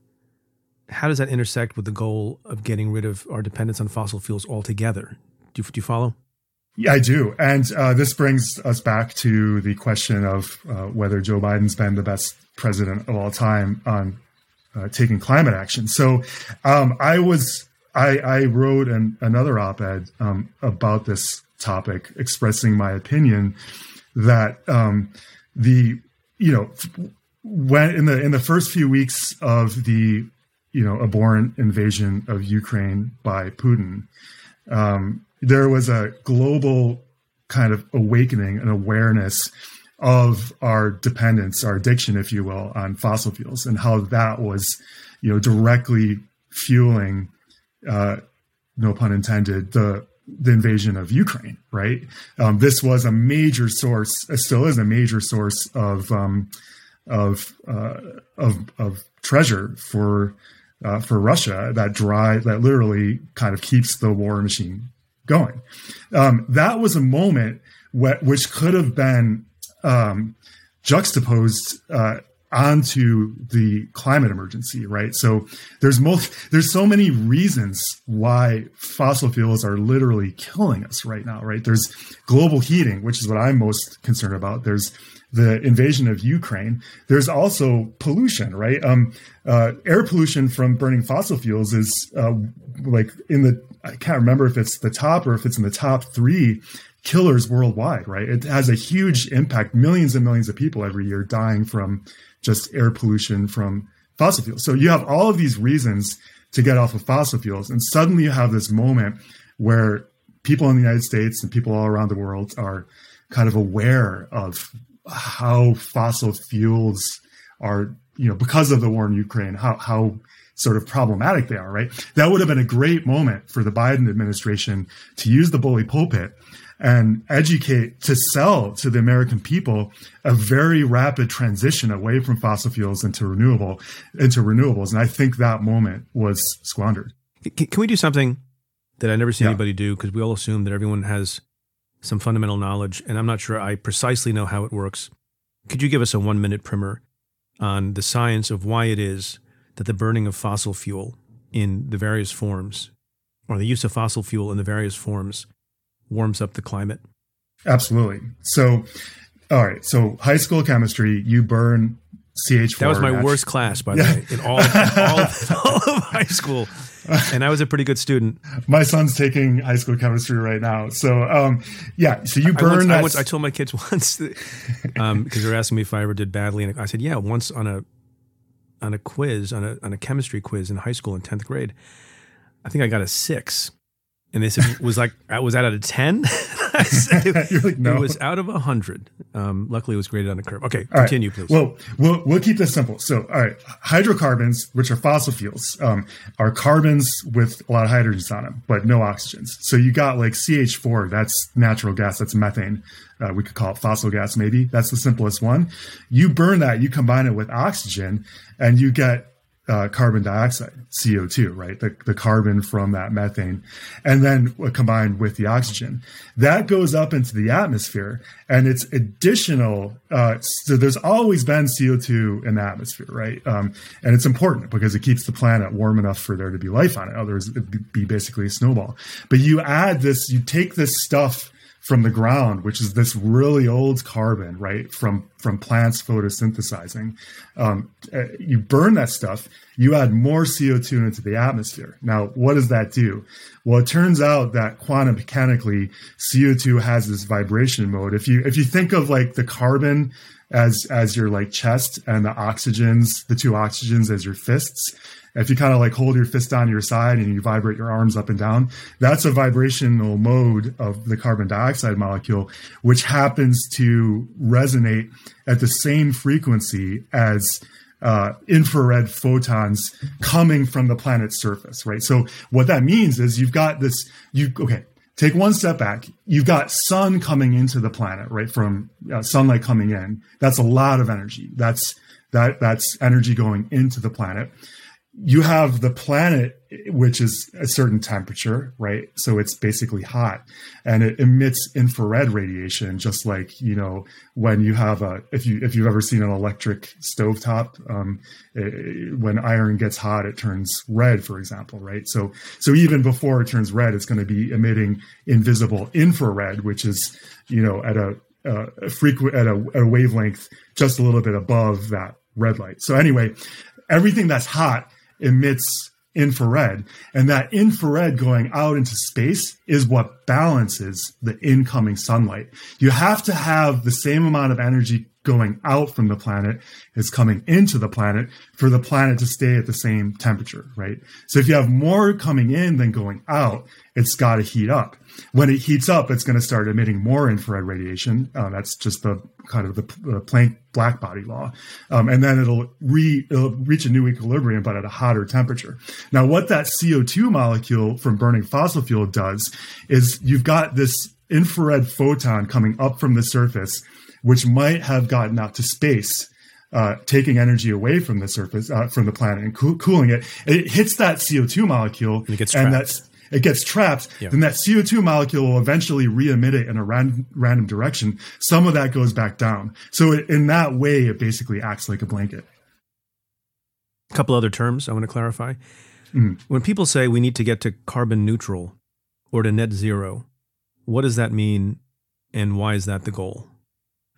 how does that intersect with the goal of getting rid of our dependence on fossil fuels altogether? Do you, do you follow? Yeah, I do. And uh, this brings us back to the question of uh, whether Joe Biden's been the best president of all time on uh, taking climate action. So um, I was, I, I wrote an, another op ed um, about this topic, expressing my opinion that um, the, you know, when in the in the first few weeks of the you know abhorrent invasion of Ukraine by Putin, um, there was a global kind of awakening and awareness of our dependence, our addiction, if you will, on fossil fuels, and how that was, you know, directly fueling, uh, no pun intended, the the invasion of Ukraine. Right. Um, this was a major source. Still is a major source of um, of, uh, of of treasure for uh, for Russia that drive that literally kind of keeps the war machine going. Um, that was a moment wh- which could have been um, juxtaposed uh, onto the climate emergency, right? So there's most there's so many reasons why fossil fuels are literally killing us right now, right? There's global heating, which is what I'm most concerned about. There's the invasion of Ukraine. There's also pollution, right? Um, uh, air pollution from burning fossil fuels is uh, like in the I can't remember if it's the top or if it's in the top three killers worldwide, right? It has a huge impact. Millions and millions of people every year dying from just air pollution from fossil fuels. So you have all of these reasons to get off of fossil fuels, and suddenly you have this moment where people in the United States and people all around the world are kind of aware of how fossil fuels are, you know, because of the war in Ukraine, how, how sort of problematic they are, right? That would have been a great moment for the Biden administration to use the bully pulpit and educate to sell to the American people a very rapid transition away from fossil fuels into renewable into renewables. And I think that moment was squandered. Can we do something that I never see yeah. anybody do? Because we all assume that everyone has some fundamental knowledge, and I'm not sure I precisely know how it works. Could you give us a one minute primer on the science of why it is that the burning of fossil fuel in the various forms, or the use of fossil fuel in the various forms, warms up the climate? Absolutely. So, all right. So, high school chemistry, you burn CH4. That was my worst class, by the yeah. way, in all, all, all of high school. and I was a pretty good student. My son's taking high school chemistry right now. So, um, yeah. So you burn. I, once, I, once, I told my kids once because um, they were asking me if I ever did badly, and I said, "Yeah, once on a on a quiz on a on a chemistry quiz in high school in tenth grade, I think I got a six, And they said, was like, was that out of 10? You're like, no. It was out of 100. Um, luckily, it was graded on a curve. Okay, All right. continue, please. Well, we'll we'll keep this simple. So, all right, hydrocarbons, which are fossil fuels, um, are carbons with a lot of hydrogens on them, but no oxygens. So you got like CH4, that's natural gas, that's methane. Uh, we could call it fossil gas, maybe. That's the simplest one. You burn that, you combine it with oxygen, and you get uh, carbon dioxide, CO2, right? The, the carbon from that methane, and then combined with the oxygen. That goes up into the atmosphere, and it's additional. Uh, so there's always been CO2 in the atmosphere, right? Um, and it's important because it keeps the planet warm enough for there to be life on it. Otherwise, it'd be basically a snowball. But you add this, you take this stuff from the ground, which is this really old carbon, right, from from plants photosynthesizing. Um, uh, you burn that stuff, you add more CO2 into the atmosphere. Now, what does that do? Well, it turns out that quantum mechanically, CO2 has this vibration mode. If you if you think of like the carbon as as your like chest and the oxygens, the two oxygens as your fists, if you kind of like hold your fist on your side and you vibrate your arms up and down, that's a vibrational mode of the carbon dioxide molecule, which happens to resonate at the same frequency as uh, infrared photons coming from the planet's surface, right? So what that means is you've got this, you, okay, take one step back. You've got sun coming into the planet, right? From uh, sunlight coming in. That's a lot of energy. That's, that, that's energy going into the planet you have the planet, which is a certain temperature, right? So it's basically hot and it emits infrared radiation, just like, you know, when you have a, if you, if you've ever seen an electric stovetop, um, it, when iron gets hot, it turns red, for example, right? So, so even before it turns red, it's going to be emitting invisible infrared, which is, you know, at a, a frequent, at a, at a wavelength just a little bit above that red light. So anyway, everything that's hot emits infrared. And that infrared going out into space is what balances the incoming sunlight. You have to have the same amount of energy going out from the planet as coming into the planet for the planet to stay at the same temperature right? So if you have more coming in than going out it's got to heat up when it heats up, it's going to start emitting more infrared radiation. Uh, that's just the kind of the, the Planck black body law, um, and then it'll, re, it'll reach a new equilibrium, but at a hotter temperature. Now, what that CO2 molecule from burning fossil fuel does is you've got this infrared photon coming up from the surface, which might have gotten out to space. Uh, taking energy away from the surface, uh, from the planet, and co- cooling it, it hits that CO2 molecule, and, it gets and that's it gets trapped, yeah. then that CO2 molecule will eventually re-emit it in a ran- random direction. Some of that goes back down. So it, in that way, it basically acts like a blanket. A couple other terms I want to clarify. Mm. When people say we need to get to carbon neutral or to net zero, what does that mean and why is that the goal?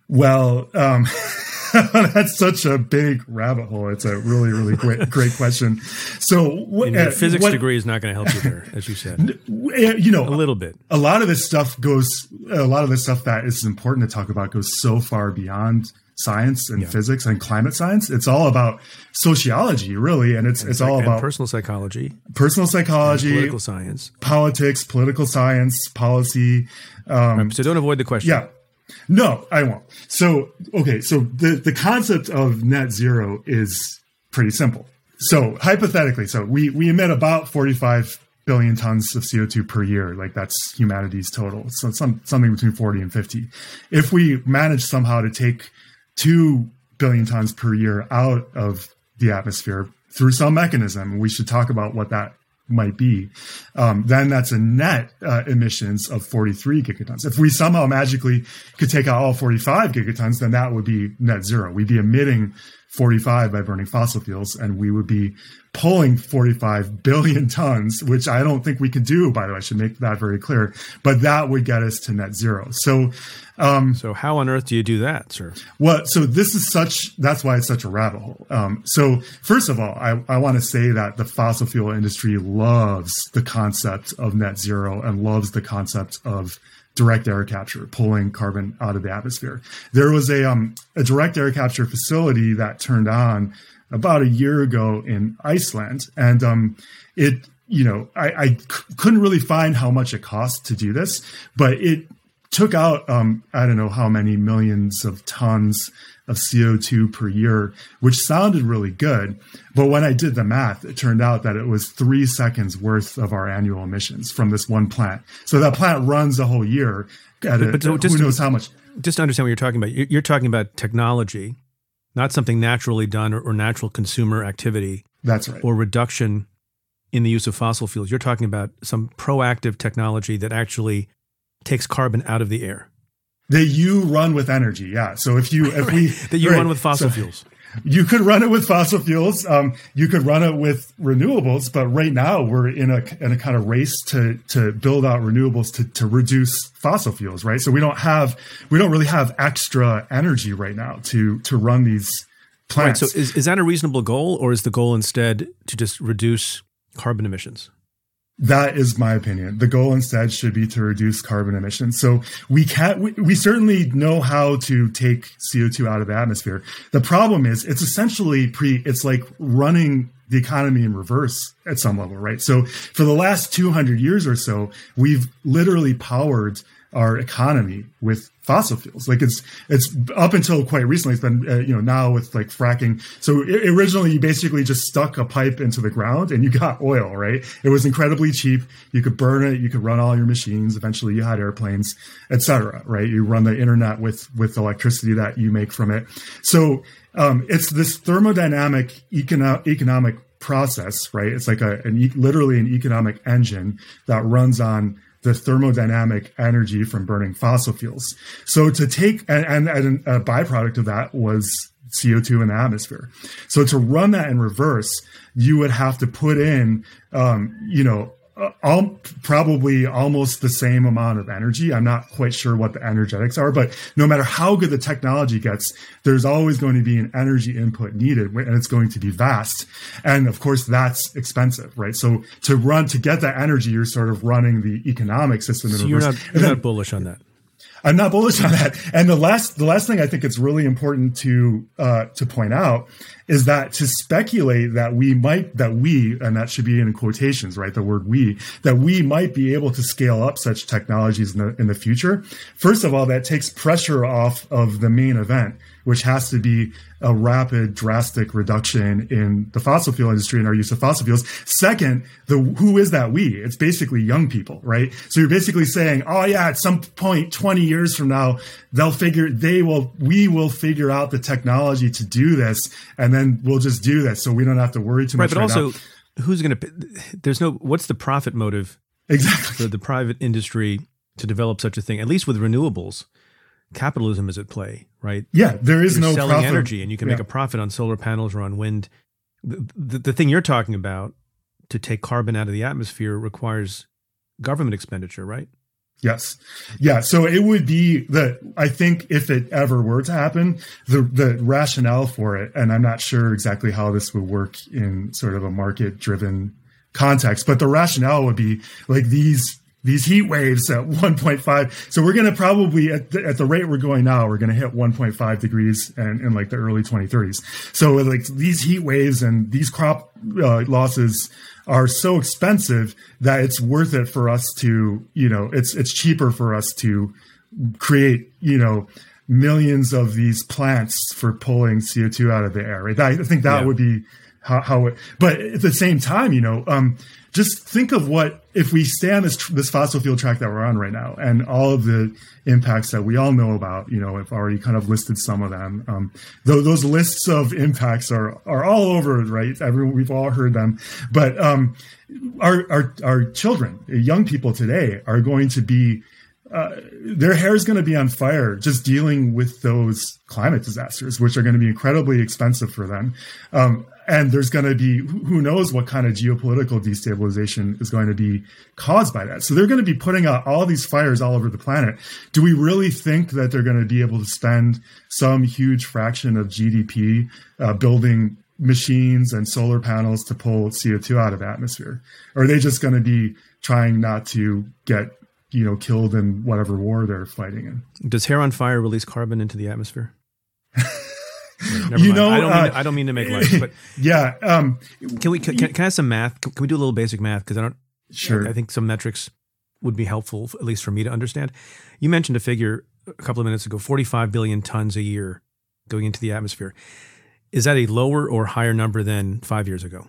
Well, um, That's such a big rabbit hole. It's a really, really great, great question. So, what, your uh, physics what, degree is not going to help you there, as you said. You know, a little bit. A lot of this stuff goes. A lot of this stuff that is important to talk about goes so far beyond science and yeah. physics and climate science. It's all about sociology, really, and it's and it's all about personal psychology, personal psychology, political science, politics, political science, policy. Um, right, so don't avoid the question. Yeah, no, I won't. So, okay, so the, the concept of net zero is pretty simple. So, hypothetically, so we, we emit about 45 billion tons of CO2 per year. Like that's humanity's total. So, some, something between 40 and 50. If we manage somehow to take 2 billion tons per year out of the atmosphere through some mechanism, we should talk about what that might be, um, then that's a net uh, emissions of 43 gigatons. If we somehow magically could take out all 45 gigatons, then that would be net zero. We'd be emitting 45 by burning fossil fuels, and we would be pulling 45 billion tons, which I don't think we could do, by the way. I should make that very clear. But that would get us to net zero. So, um, so how on earth do you do that, sir? Well, so this is such, that's why it's such a rabbit hole. Um, so, first of all, I, I want to say that the fossil fuel industry loves the concept of net zero and loves the concept of direct air capture, pulling carbon out of the atmosphere. There was a, um, a direct air capture facility that turned on about a year ago in Iceland, and um, it you know, I, I c- couldn't really find how much it cost to do this, but it took out um, I don't know how many millions of tons of CO2 per year, which sounded really good. But when I did the math, it turned out that it was three seconds worth of our annual emissions from this one plant. So that plant runs a whole year at But- a, so who to- knows how much. Just to understand what you're talking about, you're you're talking about technology, not something naturally done or, or natural consumer activity That's right. or reduction in the use of fossil fuels. You're talking about some proactive technology that actually takes carbon out of the air. that you run with energy. Yeah. So if you, if we, That you right. run with fossil So fuels. You could run it with fossil fuels. Um, you could run it with renewables, but right now we're in a in a kind of race to to build out renewables to to reduce fossil fuels, right? So we don't have we don't really have extra energy right now to to run these Right. plants. So is, is that a reasonable goal or is the goal instead to just reduce carbon emissions? That is my opinion. The goal instead should be to reduce carbon emissions. So we can't, we, we certainly know how to take CO2 out of the atmosphere. The problem is it's essentially pre, it's like running the economy in reverse at some level, right? So for the last 200 years or so, we've literally powered our economy with fossil fuels. Like it's it's up until quite recently. It's been uh, you know now with like fracking. So i originally you basically just stuck a pipe into the ground and you got oil. Right? It was incredibly cheap. You could burn it. You could run all your machines. Eventually you had airplanes, etc. Right? You run the internet with with electricity that you make from it. So um, it's this thermodynamic econo- economic process. Right? It's like a an e- literally an economic engine that runs on the thermodynamic energy from burning fossil fuels. So to take and, and, and a byproduct of that was CO2 in the atmosphere. So to run that in reverse, you would have to put in, um, you know, uh, all, probably almost the same amount of energy. I'm not quite sure what the energetics are, but no matter how good the technology gets, there's always going to be an energy input needed and it's going to be vast. And of course, that's expensive, right? So to run, to get that energy, you're sort of running the economic system in So you're not, you're then- not bullish on that. I'm not bullish on that. And the last, the last thing I think it's really important to uh, to point out is that to speculate that we might, that we, and that should be in quotations, right? The word we, that we might be able to scale up such technologies in the in the future. First of all, that takes pressure off of the main event, which has to be a rapid, drastic reduction in the fossil fuel industry and our use of fossil fuels. Second, the who is that we? It's basically young people, right? So you're basically saying, oh yeah, at some point, 20 years from now, they'll figure, they will, we will figure out the technology to do this, and then we'll just do that, so we don't have to worry too Right. much. But also, now. who's going to, there's no, what's the profit motive exactly. for the private industry to develop such a thing? At least with renewables, capitalism is at play, right? Yeah, there is You're no selling profit. energy and you can make a profit on solar panels or on wind. The, the, the thing you're talking about to take carbon out of the atmosphere requires government expenditure, right? Yes. Yeah. So it would be that I think if it ever were to happen, the, the rationale for it, and I'm not sure exactly how this would work in sort of a market driven context, but the rationale would be like these, these heat waves at 1.5. So we're going to probably at the, at the rate we're going now, we're going to hit 1.5 degrees and in like the early 2030s. So like these heat waves and these crop uh, losses are so expensive that it's worth it for us to, you know, it's it's cheaper for us to create, you know, millions of these plants for pulling CO2 out of the air. Right? I think that Yeah. would be how, how it, but at the same time, you know, um, just think of what if we stay on this this fossil fuel track that we're on right now, and all of the impacts that we all know about. You know, I've already kind of listed some of them. Um, though those lists of impacts are are all over, right? Everyone, we've all heard them, but um, our our our children, young people today, are going to be uh, their hair is going to be on fire just dealing with those climate disasters, which are going to be incredibly expensive for them. Um, and there's going to be who knows what kind of geopolitical destabilization is going to be caused by that. So they're going to be putting out all these fires all over the planet. Do we really think that they're going to be able to spend some huge fraction of GDP uh, building machines and solar panels to pull CO2 out of the atmosphere? Or are they just going to be trying not to get you know killed in whatever war they're fighting in? Does hair on fire release carbon into the atmosphere? Never You mind. know, I don't, uh, mean, I don't mean to make light, but yeah. Um, can we can, can I have some math? Can, can we do a little basic math? Because I don't. sure. I think some metrics would be helpful, at least for me to understand. You mentioned a figure a couple of minutes ago: 45 billion tons a year going into the atmosphere. Is that a lower or higher number than five years ago?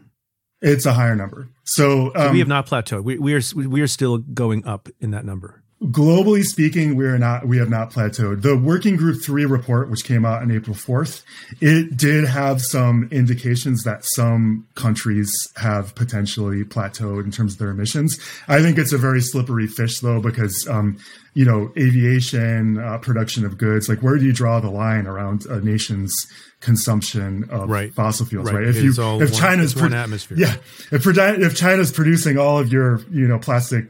It's a higher number. So, So um, we have not plateaued. We, we are we are still going up in that number. Globally speaking, we are not. We have not plateaued. The Working Group Three report, which came out on April fourth, it did have some indications that some countries have potentially plateaued in terms of their emissions. I think it's a very slippery fish, though, because um, you know, aviation, uh, production of goods. Like, where do you draw the line around a nation's consumption of Right. fossil fuels? Right. Right. If you, if one- China's pro- atmosphere. yeah, if if China's producing all of your you know plastic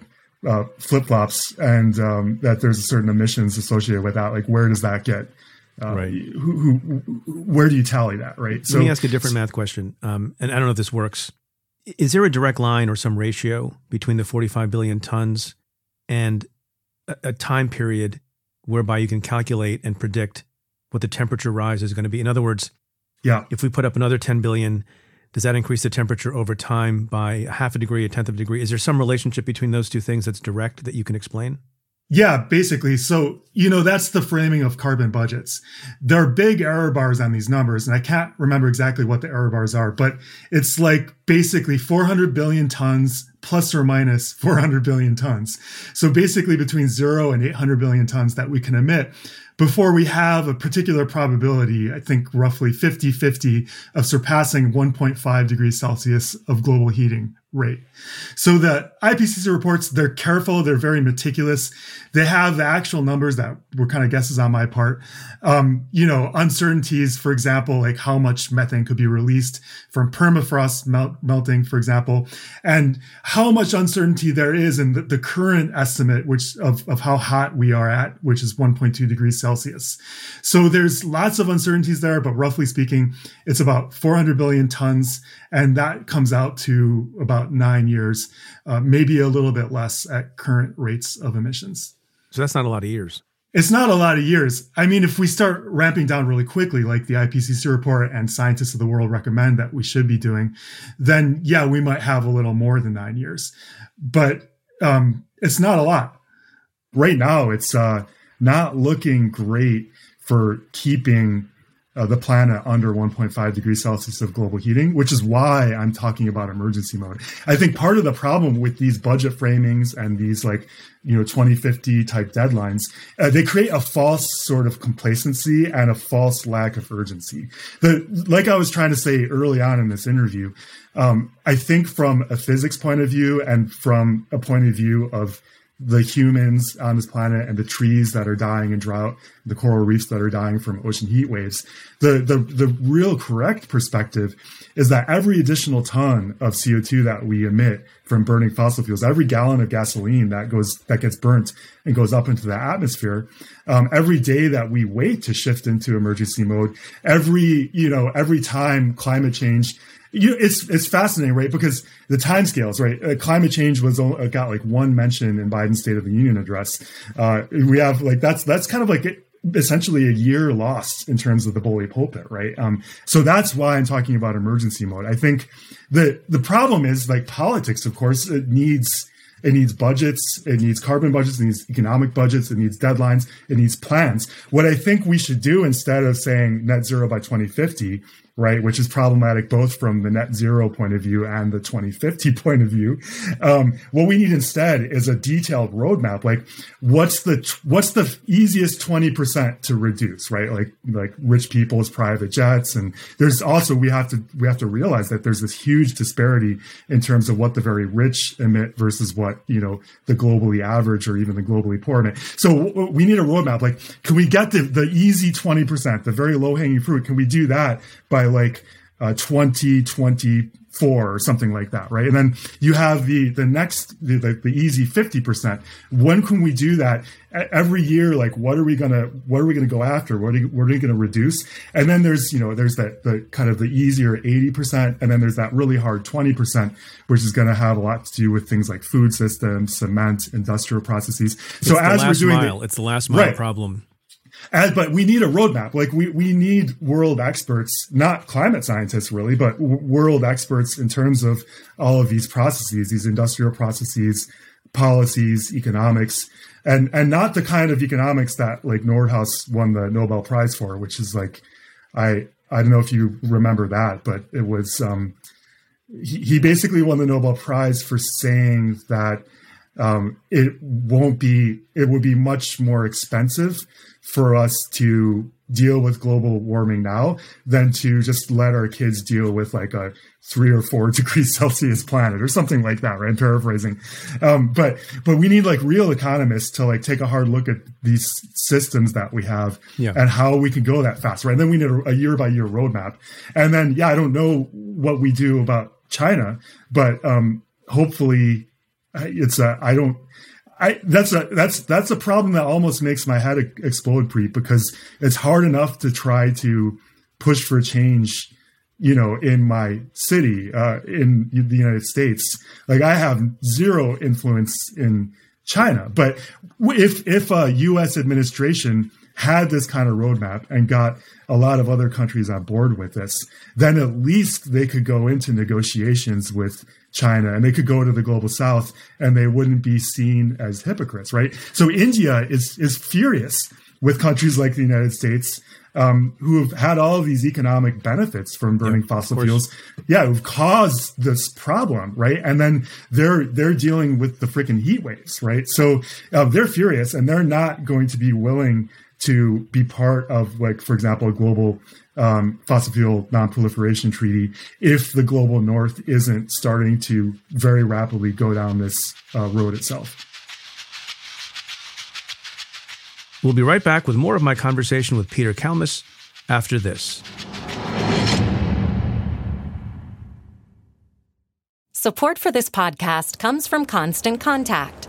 uh, flip flops and um, that there's a certain emissions associated with that, like where does that get? Uh, Right. Who, who, where do you tally that? Right. Let me ask a different math question, um, and I don't know if this works. Is there a direct line or some ratio between the 45 billion tons and a, a time period whereby you can calculate and predict what the temperature rise is going to be? In other words, yeah. if we put up another 10 billion, does that increase the temperature over time by half a degree, a tenth of a degree? Is there some relationship between those two things that's direct that you can explain? Yeah, basically. So, you know, that's the framing of carbon budgets. There are big error bars on these numbers, and I can't remember exactly what the error bars are, but it's like basically 400 billion tons plus or minus 400 billion tons. So basically between zero and 800 billion tons that we can emit before we have a particular probability, I think roughly 50 50 of surpassing 1.5 degrees Celsius of global heating rate. So the IPCC reports, they're careful, they're very meticulous. They have the actual numbers that were kind of guesses on my part. Um, you know, uncertainties, for example, like how much methane could be released from permafrost melt, melting, for example, and how much uncertainty there is in the, the current estimate, which of, of how hot we are at, which is 1.2 degrees Celsius. So there's lots of uncertainties there, but roughly speaking, it's about 400 billion tons, and that comes out to about nine years, uh, maybe a little bit less at current rates of emissions. So that's not a lot of years. It's not a lot of years. I mean, if we start ramping down really quickly, like the IPCC report and scientists of the world recommend that we should be doing, then yeah, we might have a little more than nine years. But um, it's not a lot. Right now, it's uh, not looking great for keeping uh, the planet under 1.5 degrees Celsius of global heating, which is why I'm talking about emergency mode. I think part of the problem with these budget framings and these like, you know, 2050 type deadlines, uh, they create a false sort of complacency and a false lack of urgency. The, like I was trying to say early on in this interview, um, I think from a physics point of view and from a point of view of the humans on this planet and the trees that are dying in drought, the coral reefs that are dying from ocean heat waves. The, the, the real correct perspective is that every additional ton of CO2 that we emit from burning fossil fuels, every gallon of gasoline that goes, that gets burnt and goes up into the atmosphere, um, every day that we wait to shift into emergency mode, every, you know, every time climate change you, it's it's fascinating, right? Because the timescales, right? Uh, climate change was only, got like one mention in Biden's State of the Union address. Uh, we have like that's that's kind of like essentially a year lost in terms of the bully pulpit, right? Um, so that's why I'm talking about emergency mode. I think the the problem is like politics, of course, it needs it needs budgets, it needs carbon budgets, it needs economic budgets, it needs deadlines, it needs plans. What I think we should do instead of saying net zero by 2050 right? Which is problematic both from the net zero point of view and the 2050 point of view. Um, what we need instead is a detailed roadmap. Like, what's the what's the easiest 20 percent to reduce, right? Like, like rich people's private jets, and there's also we have to we have to realize that there's this huge disparity in terms of what the very rich emit versus what you know the globally average or even the globally poor emit. So we need a roadmap. Like, can we get the the easy 20 percent, the very low hanging fruit? Can we do that by like uh, 2024 or something like that, right? And then you have the the next the, the, the easy 50%. When can we do that? Every year, like what are we gonna what are we gonna go after? What are, you, what are we gonna reduce? And then there's you know there's that the kind of the easier 80%, and then there's that really hard 20%, which is gonna have a lot to do with things like food systems, cement, industrial processes. So It's the as we're doing mile, the, it's the last mile Right. problem. And, but we need a roadmap. Like we, we need world experts, not climate scientists really, but w- world experts in terms of all of these processes, these industrial processes, policies, economics, and, and not the kind of economics that like Nordhaus won the Nobel Prize for, which is like, I, I don't know if you remember that, but it was, um, he, he basically won the Nobel Prize for saying that um, it won't be, it would be much more expensive for us to deal with global warming now than to just let our kids deal with like a three or four degrees Celsius planet or something like that, right? I'm paraphrasing. Um, but, but we need like real economists to like take a hard look at these systems that we have yeah. and how we can go that fast, right? And then we need a, a year by year roadmap. And then, yeah, I don't know what we do about China, but, um, hopefully it's a, I don't, I, that's a that's that's a problem that almost makes my head explode, Preet, because it's hard enough to try to push for change, you know, in my city, uh, in the United States. Like I have zero influence in China, but if if a U.S. administration had this kind of roadmap and got a lot of other countries on board with this, then at least they could go into negotiations with China and they could go to the global south and they wouldn't be seen as hypocrites, right? So India is is furious with countries like the United States um, who have had all of these economic benefits from burning fossil fuels. Yeah, who've caused this problem, right? And then they're they're dealing with the freaking heat waves, right? So uh, they're furious and they're not going to be willing to be part of, like, for example, a global um, fossil fuel non-proliferation treaty if the global north isn't starting to very rapidly go down this uh, road itself. We'll be right back with more of my conversation with Peter Kalmus after this. Support for this podcast comes from Constant Contact.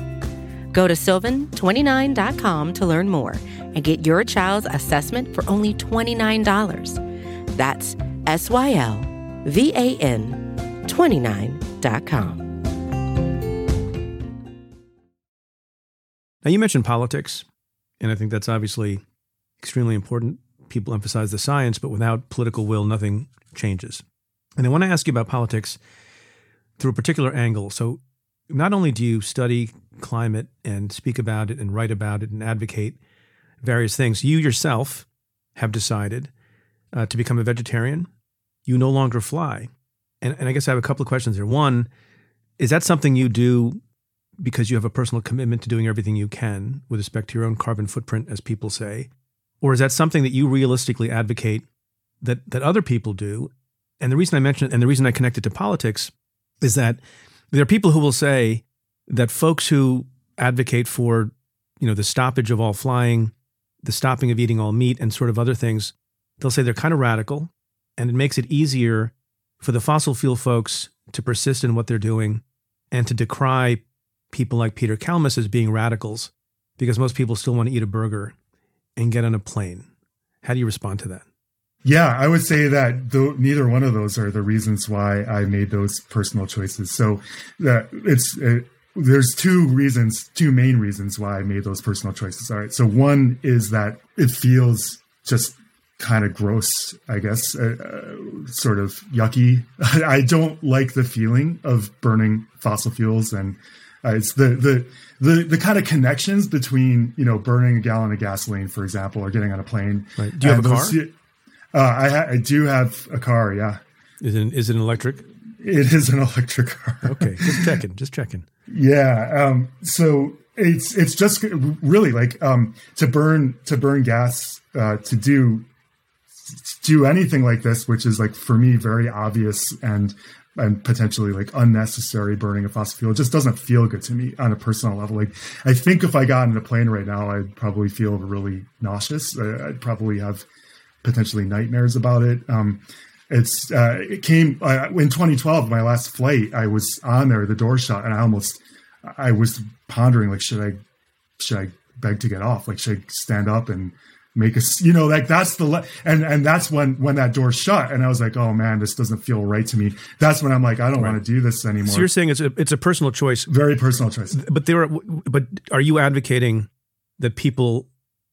Go to sylvan29.com to learn more and get your child's assessment for only $29. That's S Y L V A N 29.com. Now, you mentioned politics, and I think that's obviously extremely important. People emphasize the science, but without political will, nothing changes. And I want to ask you about politics through a particular angle. So, not only do you study climate and speak about it and write about it and advocate various things, you yourself have decided uh, to become a vegetarian. You no longer fly. And, and I guess I have a couple of questions here. One, is that something you do because you have a personal commitment to doing everything you can with respect to your own carbon footprint, as people say? or is that something that you realistically advocate that that other people do? And the reason I mention it, and the reason I connect it to politics is that there are people who will say that folks who advocate for, you know, the stoppage of all flying, the stopping of eating all meat, and sort of other things, they'll say they're kind of radical, and it makes it easier for the fossil fuel folks to persist in what they're doing and to decry people like Peter Kalmus as being radicals because most people still want to eat a burger and get on a plane. How do you respond to that? Yeah, I would say that th- neither one of those are the reasons why I made those personal choices. So that it's it, there's two reasons, two main reasons why I made those personal choices. All right. So one is that it feels just kind of gross, I guess, uh, uh, sort of yucky. I don't like the feeling of burning fossil fuels and uh, it's the, the the the kind of connections between you know burning a gallon of gasoline, for example, or getting on a plane. Right. Do you have a car? Uh, I, ha- I do have a car. Yeah. Is it is it an electric? It is an electric car. okay, just checking, just checking. Yeah. Um, so it's it's just really like um, to burn to burn gas uh, to do do anything like this, which is like for me very obvious and and potentially like unnecessary burning of fossil fuel. It just doesn't feel good to me on a personal level. Like I think if I got in a plane right now, I'd probably feel really nauseous. I'd probably have potentially nightmares about it. Um, it's uh, it came uh, in 2012, my last flight. I was on there, the door shut, and I almost I was pondering like, should I should I beg to get off? Like, should I stand up and make a you know like that's the le- and and that's when when that door shut and i was like oh man this doesn't feel right to me that's when i'm like i don't right. want to do this anymore so you're saying it's a it's a personal choice very personal choice but there are but are you advocating that people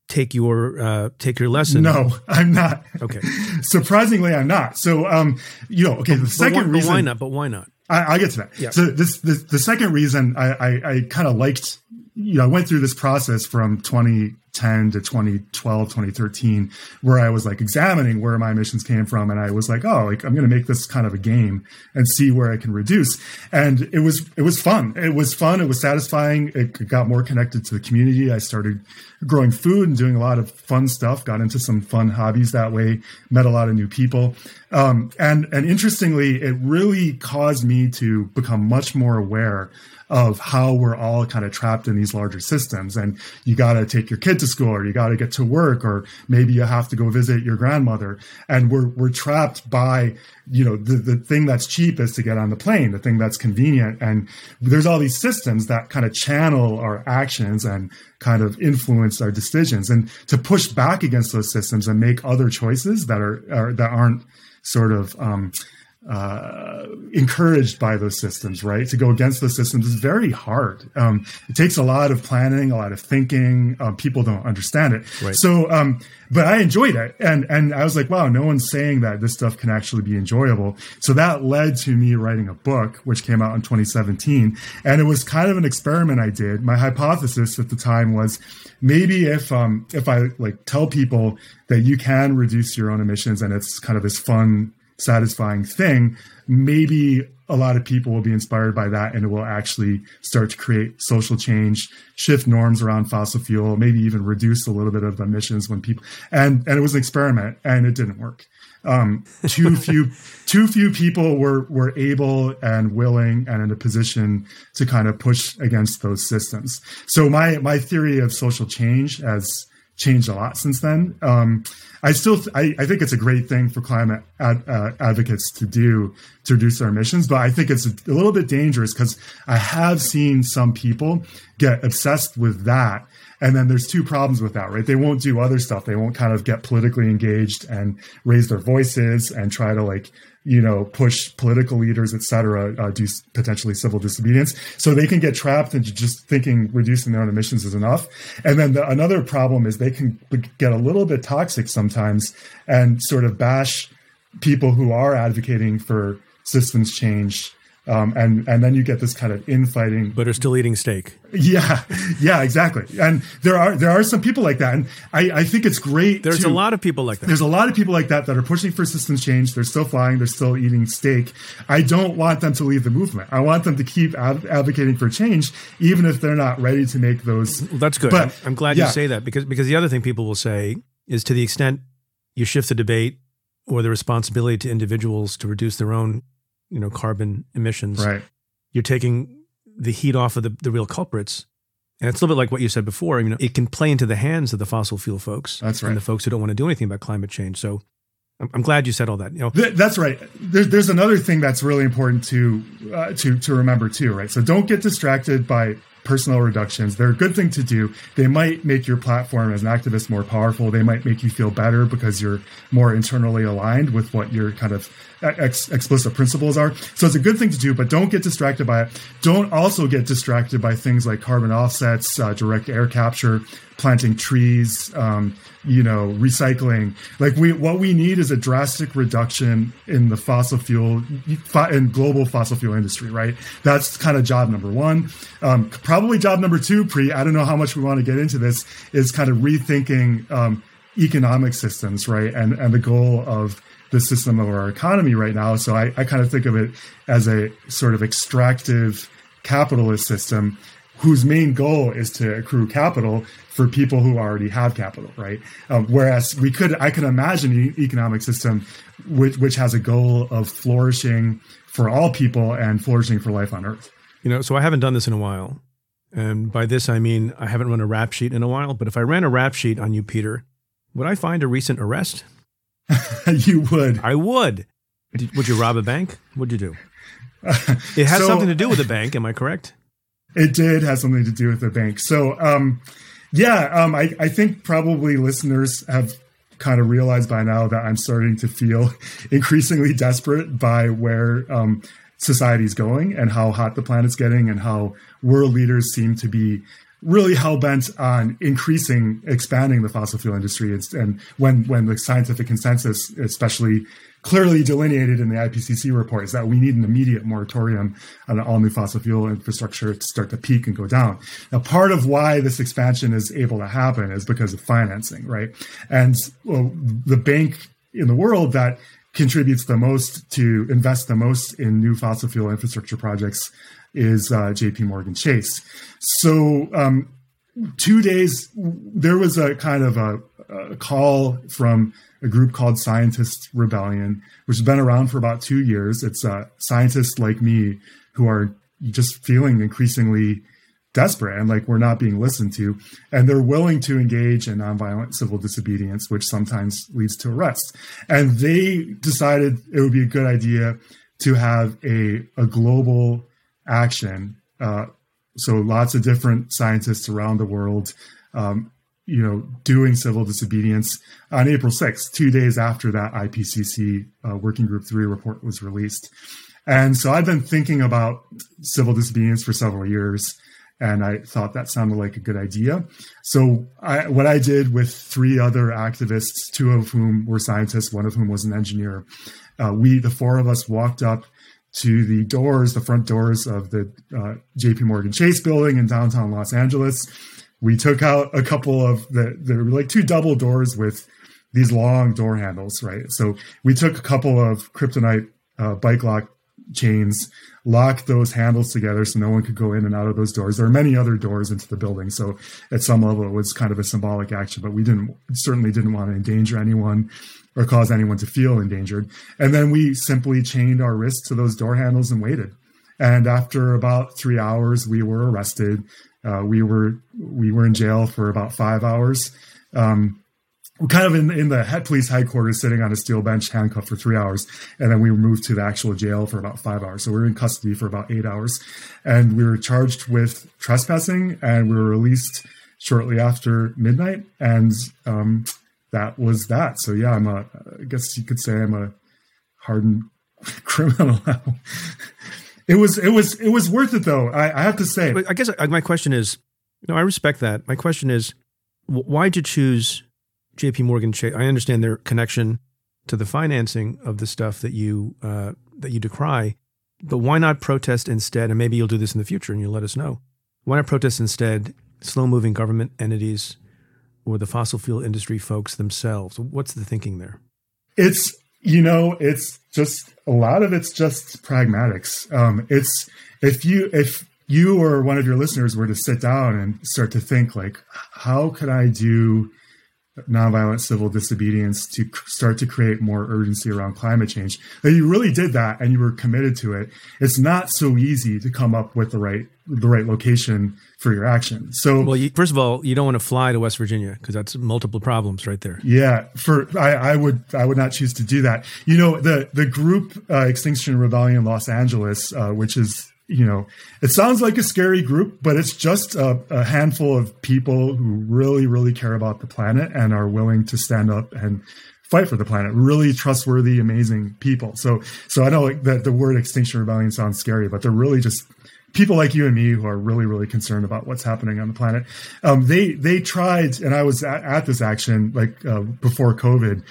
take your uh, take your lesson? No, I'm not. Okay. Surprisingly, I'm not. So, um, you know, okay. The but, second but reason, why not? But why not? I, I get to that. Yeah. So this, this the second reason I I, I kind of liked. You know, I went through this process from 20 2010 to 2012, 2013, where I was like examining where my emissions came from. And I was like, oh, like I'm going to make this kind of a game and see where I can reduce. And it was, it was fun. It was fun. It was satisfying. It got more connected to the community. I started growing food and doing a lot of fun stuff, got into some fun hobbies that way, met a lot of new people. Um, and, and interestingly, it really caused me to become much more aware of how we're all kind of trapped in these larger systems. And you got to take your kid to school or you got to get to work or maybe you have to go visit your grandmother. And we're, we're trapped by, you know, the, the thing that's cheap is to get on the plane, the thing that's convenient. And there's all these systems that kind of channel our actions and kind of influence our decisions and to push back against those systems and make other choices that are, are that aren't sort of, um, uh, encouraged by those systems, right? To go against those systems is very hard. Um, it takes a lot of planning, a lot of thinking. Um, people don't understand it. Right. So, um, but I enjoyed it. And, and I was like, wow, no one's saying that this stuff can actually be enjoyable. So that led to me writing a book, which came out in 2017. And it was kind of an experiment I did. My hypothesis at the time was maybe if, um, if I like tell people that you can reduce your own emissions and it's kind of this fun satisfying thing, maybe a lot of people will be inspired by that and it will actually start to create social change, shift norms around fossil fuel, maybe even reduce a little bit of emissions when people and and it was an experiment and it didn't work. Um, too few too few people were were able and willing and in a position to kind of push against those systems. So my my theory of social change has changed a lot since then. Um, I still, I, I, think it's a great thing for climate ad, uh, advocates to do to reduce their emissions, but I think it's a, a little bit dangerous because I have seen some people get obsessed with that. And then there's two problems with that, right? They won't do other stuff. They won't kind of get politically engaged and raise their voices and try to like you know, push political leaders, et cetera, uh, do potentially civil disobedience. So they can get trapped into just thinking reducing their own emissions is enough. And then the, another problem is they can get a little bit toxic sometimes and sort of bash people who are advocating for systems change um, and and then you get this kind of infighting. But are still eating steak. Yeah, yeah, exactly. And there are there are some people like that, and I, I think it's great. There's to, a lot of people like that. There's a lot of people like that that are pushing for systems change. They're still flying. They're still eating steak. I don't want them to leave the movement. I want them to keep ad- advocating for change, even if they're not ready to make those. Well, that's good. But, I'm, I'm glad yeah. you say that because because the other thing people will say is to the extent you shift the debate or the responsibility to individuals to reduce their own, you know, carbon emissions. Right. You're taking the heat off of the, the real culprits. And it's a little bit like what you said before. You know, it can play into the hands of the fossil fuel folks. That's right. And the folks who don't want to do anything about climate change. So I'm, I'm glad you said all that. You know, Th- that's right. There, there's another thing that's really important to uh, to to remember too, right? So don't get distracted by personal reductions. They're a good thing to do. They might make your platform as an activist more powerful. They might make you feel better because you're more internally aligned with what your kind of ex- explicit principles are. So it's a good thing to do, but don't get distracted by it. Don't also get distracted by things like carbon offsets, uh, direct air capture, planting trees, um, you know, recycling. Like we, what we need is a drastic reduction in the fossil fuel in global fossil fuel industry, right? That's kind of job number one. Um, probably job number two, Preet. I don't know how much we want to get into this. Is kind of rethinking um, economic systems, right? And and the goal of the system of our economy right now. So I, I kind of think of it as a sort of extractive capitalist system whose main goal is to accrue capital for people who already have capital, right? Um, whereas we could, I can imagine an economic system which, which has a goal of flourishing for all people and flourishing for life on Earth. You know, so I haven't done this in a while. And by this, I mean I haven't run a rap sheet in a while. But if I ran a rap sheet on you, Peter, would I find a recent arrest? you would. I would. Would you rob a bank? What'd you do? It has so, something to do with a bank. Am I correct? It did have something to do with the bank. So, um, yeah, um, I, I think probably listeners have kind of realized by now that I'm starting to feel increasingly desperate by where um, society's going and how hot the planet's getting and how world leaders seem to be really hell bent on increasing, expanding the fossil fuel industry. It's, and when when the scientific consensus, especially clearly delineated in the IPCC report, is that we need an immediate moratorium on all new fossil fuel infrastructure to start to peak and go down. Now, part of why this expansion is able to happen is because of financing, right? And well, the bank in the world that contributes the most to invest the most in new fossil fuel infrastructure projects is uh, JP Morgan Chase. So, um, two days, there was a kind of a, a, call from a group called Scientist Rebellion, which has been around for about two years. It's uh, scientists like me who are just feeling increasingly desperate and like we're not being listened to. And they're willing to engage in nonviolent civil disobedience, which sometimes leads to arrest. And they decided it would be a good idea to have a, a global action. Uh, so lots of different scientists around the world, um, you know, doing civil disobedience on April 6th, two days after that IPCC uh, Working Group 3 report was released. And so I've been thinking about civil disobedience for several years, and I thought that sounded like a good idea. So I, what I did with three other activists, two of whom were scientists, one of whom was an engineer, uh, we, the four of us, walked up to the doors, the front doors of the uh, JP Morgan Chase building in downtown Los Angeles. We took out a couple of the, there were like two double doors with these long door handles, right? So we took a couple of kryptonite uh, bike lock chains, locked those handles together so no one could go in and out of those doors. There are many other doors into the building. So at some level, it was kind of a symbolic action, but we didn't, certainly didn't want to endanger anyone or cause anyone to feel endangered. And then we simply chained our wrists to those door handles and waited. And after about three hours, we were arrested. Uh, we were we were in jail for about five hours. Um, kind of in in the head police headquarters, sitting on a steel bench, handcuffed for three hours, and then we were moved to the actual jail for about five hours. So we were in custody for about eight hours, and we were charged with trespassing, and we were released shortly after midnight. And um, that was that. So yeah, I'm a, I guess you could say I'm a hardened criminal. it was, it was, it was worth it though. I, I have to say. But I guess uh, my question is, know, I respect that. My question is, why'd you choose J.P. Morgan Chase? I understand their connection to the financing of the stuff that you uh, that you decry, but why not protest instead? And maybe you'll do this in the future, and you'll let us know. Why not protest instead? Slow-moving government entities or the fossil fuel industry folks themselves? What's the thinking there? It's you know, it's just a lot of it's just pragmatics. Um, it's if you if you or one of your listeners were to sit down and start to think like, how could I do nonviolent civil disobedience to start to create more urgency around climate change. That you really did that and you were committed to it. It's not so easy to come up with the right the right location for your action. So, well, you, first of all, you don't want to fly to West Virginia because that's multiple problems right there. Yeah, for I, I, would I would not choose to do that. You know, the the group uh, Extinction Rebellion Los Angeles, uh, which is you know, it sounds like a scary group, but it's just a, a, handful of people who really, really care about the planet and are willing to stand up and fight for the planet. Really trustworthy, amazing people. So, so I know that the word Extinction Rebellion sounds scary, but they're really just people like you and me who are really, really concerned about what's happening on the planet. Um, they they tried, and I was at, at this action like uh, before COVID.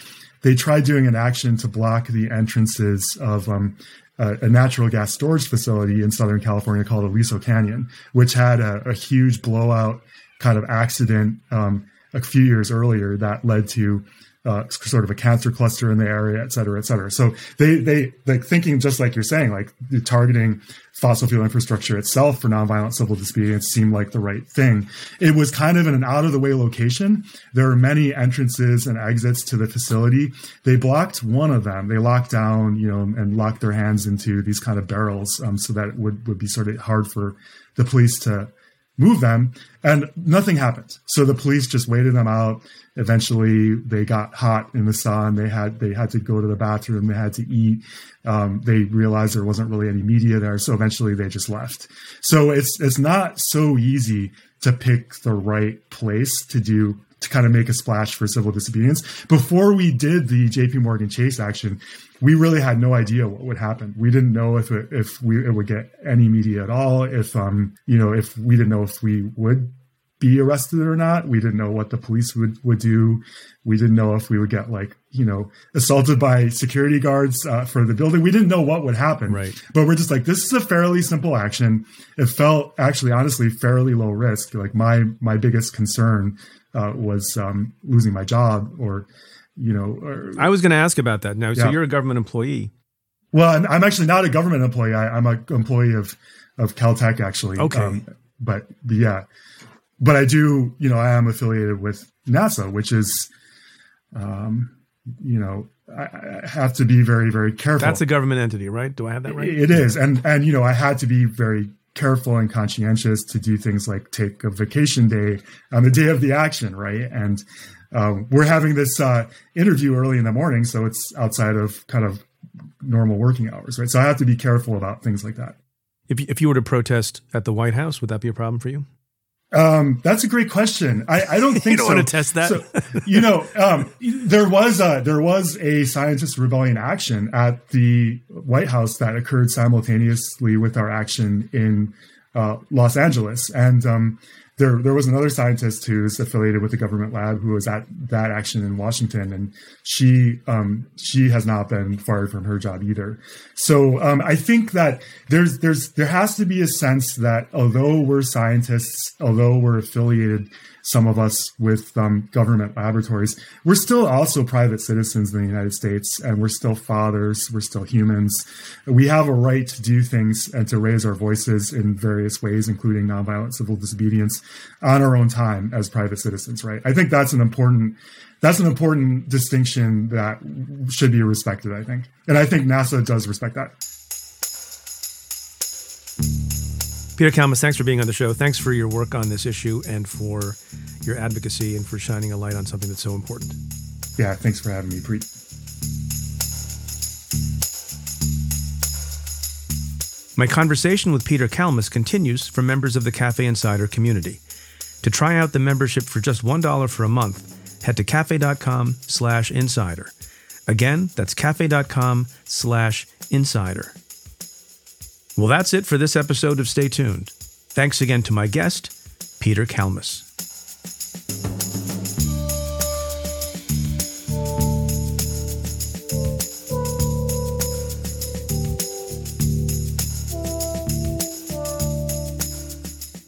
They tried doing an action to block the entrances of um, a, natural gas storage facility in Southern California called Aliso Canyon, which had a, a huge blowout kind of accident um, a few years earlier that led to uh, sort of a cancer cluster in the area, et cetera, et cetera. So they they like thinking just like you're saying, like targeting fossil fuel infrastructure itself for nonviolent civil disobedience seemed like the right thing. It was kind of in an out of the way location. There are many entrances and exits to the facility. They blocked one of them. They locked down, you know, and locked their hands into these kind of barrels um, so that it would would be sort of hard for the police to move them and nothing happened. So the police just waited them out. Eventually they got hot in the sun. They had they had to go to the bathroom. They had to eat. Um, they realized there wasn't really any media there so eventually they just left. So it's it's not so easy to pick the right place to do to kind of make a splash for civil disobedience. Before we did the JP Morgan Chase action, we really had no idea what would happen. We didn't know if it, if we it would get any media at all. If um you know if we didn't know if we would be arrested or not. We didn't know what the police would would do. We didn't know if we would get like you know assaulted by security guards uh, for the building. We didn't know what would happen. Right. But we're just like this is a fairly simple action. It felt actually honestly fairly low risk. Like my my biggest concern uh, was um, losing my job or you know. Or, I was going to ask about that. Now, yeah. so you're a government employee. Well, I'm, I'm actually not a government employee. I, am an employee of of Caltech actually. Okay. Um, but, but yeah, but I do. You know, I am affiliated with NASA, which is, um, you know, I, I have to be very very careful. That's a government entity, right? Do I have that right? It is, and and you know, I had to be very careful and conscientious to do things like take a vacation day on the day of the action, right? And um, we're having this uh, interview early in the morning, so it's outside of kind of normal working hours, right? So I have to be careful about things like that. If if you were to protest at the White House, would that be a problem for you? Um, that's a great question. I, I don't think you don't so. want to test that. so, you know, um, there was a there was a scientist rebellion action at the White House that occurred simultaneously with our action in uh, Los Angeles, and um, there there was another scientist who's affiliated with the government lab who was at that action in Washington, and she um, she has not been fired from her job either. So um, I think that there's there's there has to be a sense that although we're scientists, although we're affiliated some of us with um, government laboratories. We're still also private citizens in the United States, and we're still fathers. We're still humans. We have a right to do things and to raise our voices in various ways, including nonviolent civil disobedience, on our own time as private citizens. Right? I think that's an important that's an important distinction that should be respected. I think, and I think NASA does respect that. Peter Kalmus, thanks for being on the show. Thanks for your work on this issue and for your advocacy and for shining a light on something that's so important. Yeah, thanks for having me, Preet. My conversation with Peter Kalmus continues for members of the Cafe Insider community. To try out the membership for just $1 for a month, head to cafe.com slash insider. Again, that's cafe.com slash insider. Well, that's it for this episode of Stay Tuned. Thanks again to my guest, Peter Kalmus.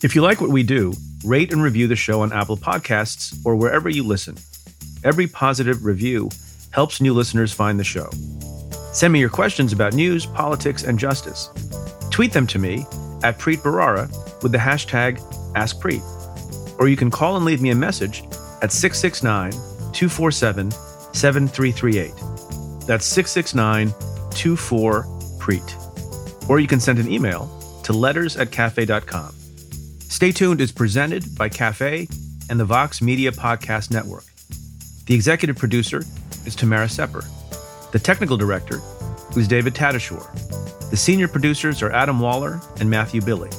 If you like what we do, rate and review the show on Apple Podcasts or wherever you listen. Every positive review helps new listeners find the show. Send me your questions about news, politics, and justice. Tweet them to me at Preet Bharara with the hashtag AskPreet. Or you can call and leave me a message at 669 247 7338. That's 669 24 Preet. Or you can send an email to letters at cafe.com. Stay tuned is presented by Cafe and the Vox Media Podcast Network. The executive producer is Tamara Sepper. The technical director is David Tatasciore. The senior producers are Adam Waller and Matthew Billy.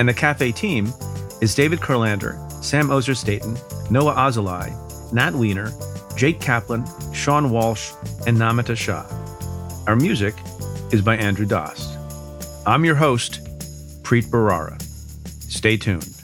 And the Cafe team is David Kurlander, Sam Ozer Staton, Noa Azulai, Nat Weiner, Jake Kaplan, Sean Walsh, and Namita Shah. Our music is by Andrew Dost. I'm your host, Preet Bharara. Stay tuned.